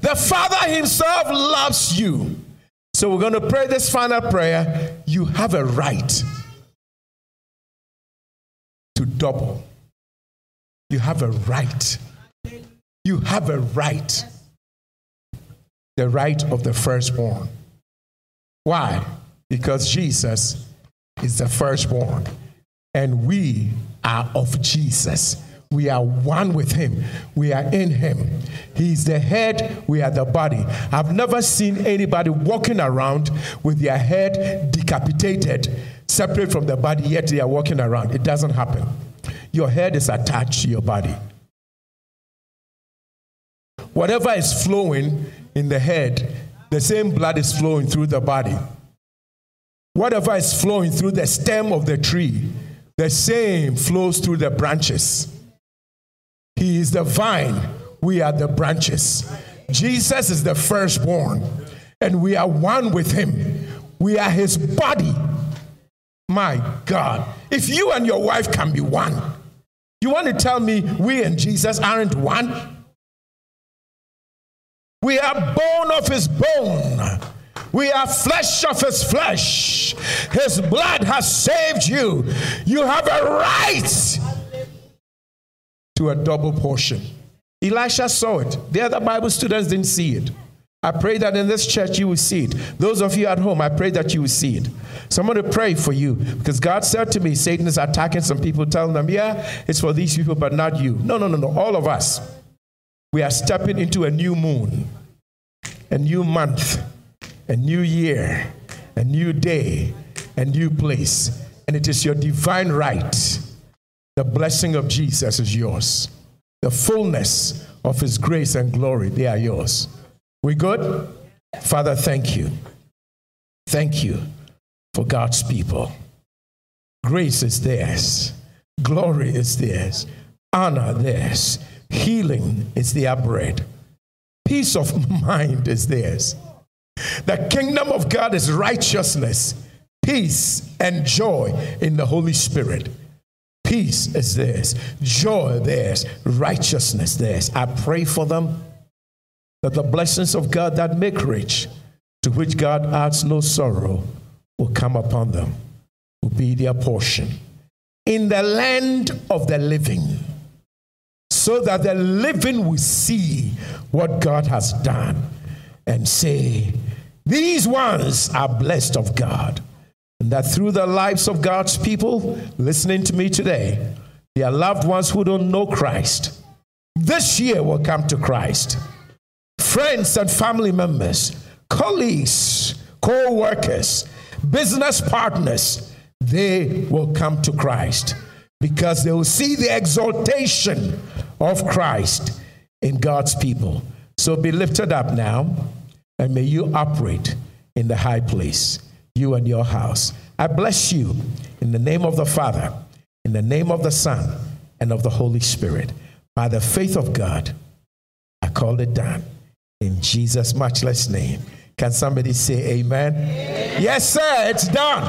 The Father Himself loves you. So we're going to pray this final prayer. You have a right to double. You have a right. You have a right. The right of the firstborn. Why? Because Jesus is the firstborn, and we are of Jesus. We are one with him. We are in him. He's the head, we are the body. I've never seen anybody walking around with their head decapitated, separate from the body, yet they are walking around. It doesn't happen. Your head is attached to your body. Whatever is flowing in the head, the same blood is flowing through the body. Whatever is flowing through the stem of the tree, the same flows through the branches. He is the vine, we are the branches. Jesus is the firstborn, and we are one with him. We are his body. My God, if you and your wife can be one, you want to tell me we and Jesus aren't one? We are bone of his bone. We are flesh of his flesh. His blood has saved you. You have a right to a double portion. Elisha saw it. The other Bible students didn't see it. I pray that in this church you will see it. Those of you at home, I pray that you will see it. So I'm going to pray for you because God said to me, Satan is attacking some people, telling them, yeah, it's for these people, but not you. No, no, no, no. All of us. We are stepping into a new moon, a new month, a new year, a new day, a new place. And it is your divine right the blessing of Jesus is yours. The fullness of his grace and glory, they are yours. We good? Father, thank you. Thank you for God's people. Grace is theirs, glory is theirs, honor theirs, healing is their bread, peace of mind is theirs. The kingdom of God is righteousness, peace, and joy in the Holy Spirit. Peace is theirs, joy theirs, righteousness theirs. I pray for them that the blessings of God that make rich, to which God adds no sorrow, will come upon them, will be their portion. in the land of the living, so that the living will see what God has done and say, These ones are blessed of God. And that through the lives of God's people listening to me today, their loved ones who don't know Christ, this year will come to Christ. Friends and family members, colleagues, co workers, business partners, they will come to Christ because they will see the exaltation of Christ in God's people. So be lifted up now, and may you operate in the high place, you and your house. I bless you in the name of the Father, in the name of the Son, and of the Holy Spirit. By the faith of God, I call it done. In Jesus' matchless name. Can somebody say amen? amen? Yes, sir, it's done.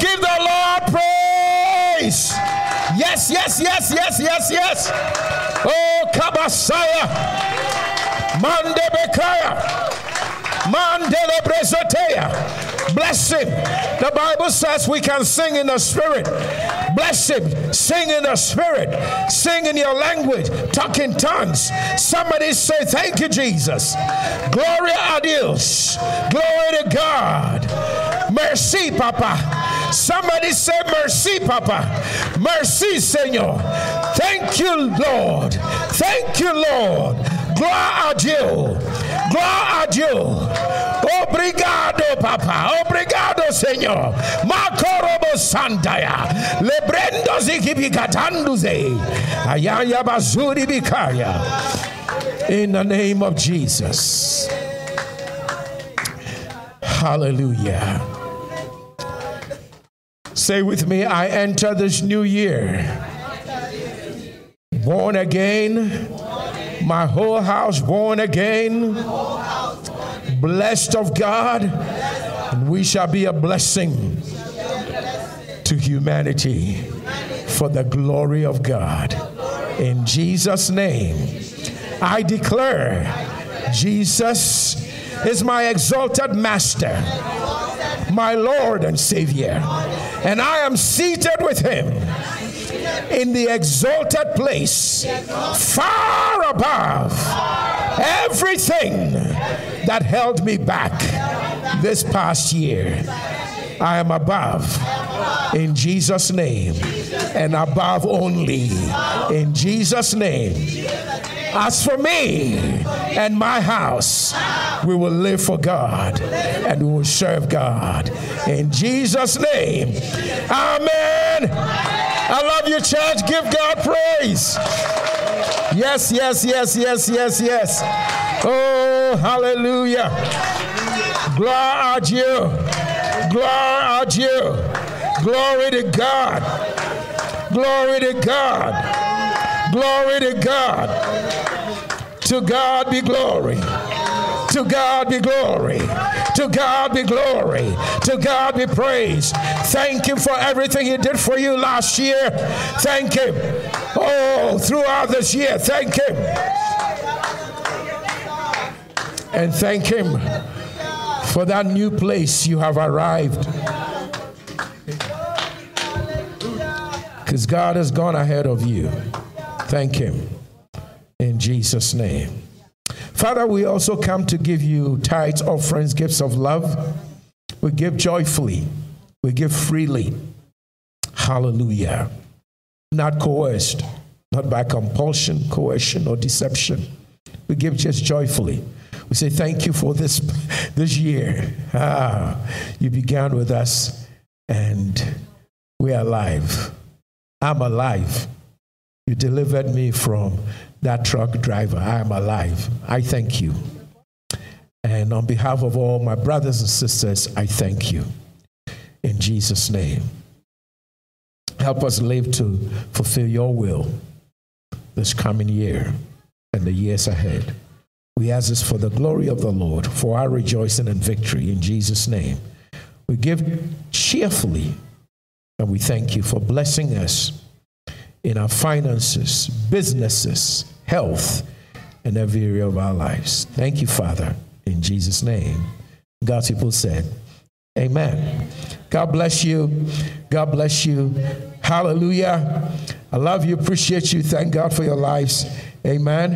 Give the Lord praise. Yes, yes, yes, yes, yes, yes. Oh, Kabasaya. Mande Bekaya. Mandele Brezotea. Bless him. The Bible says we can sing in the spirit. Bless him. Sing in the spirit. Sing in your language. Talk in tongues. Somebody say, Thank you, Jesus. Gloria a Dios. Glory to God. Merci, Papa. Somebody say, Merci, Papa. Merci, Senor. Thank you, Lord. Thank you, Lord. Gloire à Dieu. Gloire à Dieu. Obrigado, Papa. Obrigado, Senhor. Makorobo Santaya. Lebrendo zikibikatanduze. Ayaya bazuri bikaya. In the name of Jesus. Hallelujah. Say with me, I enter this new year. Born again. My whole house born again blessed of God, and we shall be a blessing to humanity for the glory of God. In Jesus' name, I declare Jesus is my exalted Master, my Lord and Savior, and I am seated with Him in the exalted place, far above everything that held me back this past year. I am above in Jesus' name and above only in Jesus' name. As for me and my house, we will live for God and we will serve God. In Jesus' name, Amen. I love you, church. Give God praise. Yes, yes, yes, yes, yes, yes. Oh, hallelujah. Glory à Dieu. Gloire à Dieu. Glory to God. Glory to God. Glory to God. To God be glory. To God be glory. To God be glory. To God be praise. Thank Him for everything He did for you last year. Thank Him. Oh, throughout this year, thank Him. And thank Him for that new place you have arrived. Because God has gone ahead of you. Thank Him. In Jesus' name. Father, we also come to give you tithes, offerings, gifts of love. We give joyfully, we give freely. Hallelujah. Not coerced, not by compulsion, coercion, or deception. We give just joyfully. We say thank you for this, this year. Ah, you began with us, and we're alive. I'm alive. You delivered me from that truck driver. I am alive. I thank you. And on behalf of all my brothers and sisters, I thank you. In Jesus' name. Help us live to fulfill your will this coming year and the years ahead. We ask this for the glory of the Lord, for our rejoicing and victory in Jesus' name. We give cheerfully, and we thank you for blessing us in our finances, businesses, health, and every area of our lives. Thank you, Father, in Jesus' name. God's people said, Amen. God bless you. God bless you. Hallelujah. I love you, appreciate you. Thank God for your lives. Amen.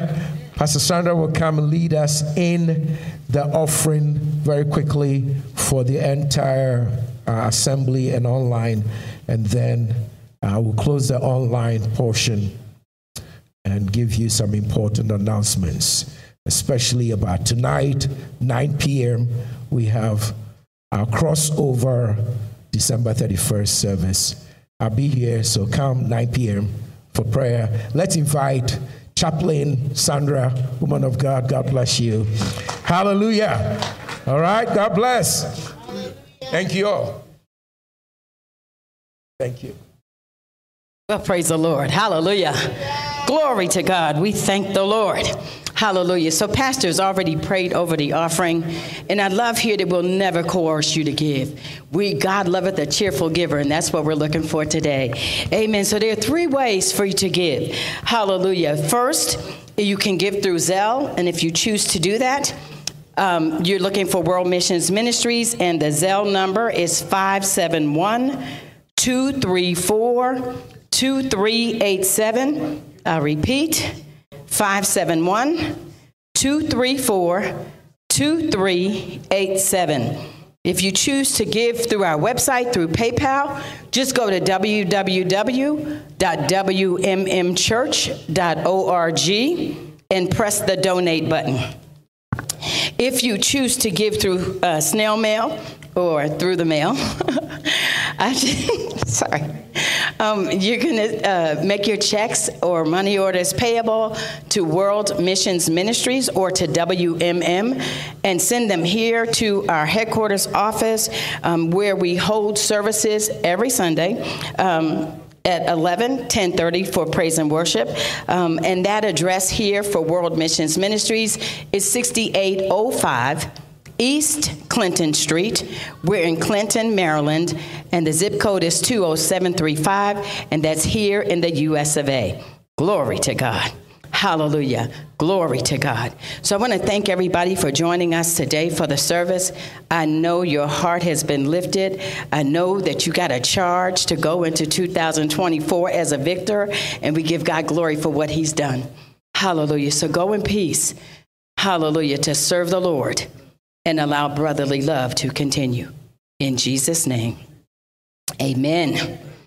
Pastor Sandra will come and lead us in the offering very quickly for the entire uh, assembly and online. And then uh, we'll close the online portion and give you some important announcements, especially about tonight, 9 p.m. We have our crossover December 31st service. I'll be here, so come 9 p.m. for prayer. Let's invite Chaplain Sandra, woman of God. God bless you. Hallelujah. All right, God bless. Thank you all. Thank you. Well, praise the Lord. Hallelujah. Glory to God. We thank the Lord. Hallelujah. So, Pastor's already prayed over the offering, and I love here that we'll never coerce you to give. We, God loveth a cheerful giver, and that's what we're looking for today. Amen. So, there are three ways for you to give. Hallelujah. First, you can give through Zelle, and if you choose to do that, um, you're looking for World Missions Ministries, and the Zelle number is 571 234 2387. I repeat, 571 234 2387. If you choose to give through our website, through PayPal, just go to www.wmmchurch.org and press the donate button. If you choose to give through uh, snail mail or through the mail, sorry, um, you're going to uh, make your checks or money orders payable to World Missions Ministries or to WMM and send them here to our headquarters office um, where we hold services every Sunday. Um, at 11 1030 for praise and worship um, and that address here for world missions ministries is 6805 East Clinton Street. We're in Clinton, Maryland, and the zip code is 20735, and that's here in the US of A. Glory to God. Hallelujah. Glory to God. So I want to thank everybody for joining us today for the service. I know your heart has been lifted. I know that you got a charge to go into 2024 as a victor, and we give God glory for what He's done. Hallelujah. So go in peace. Hallelujah. To serve the Lord and allow brotherly love to continue. In Jesus' name, amen.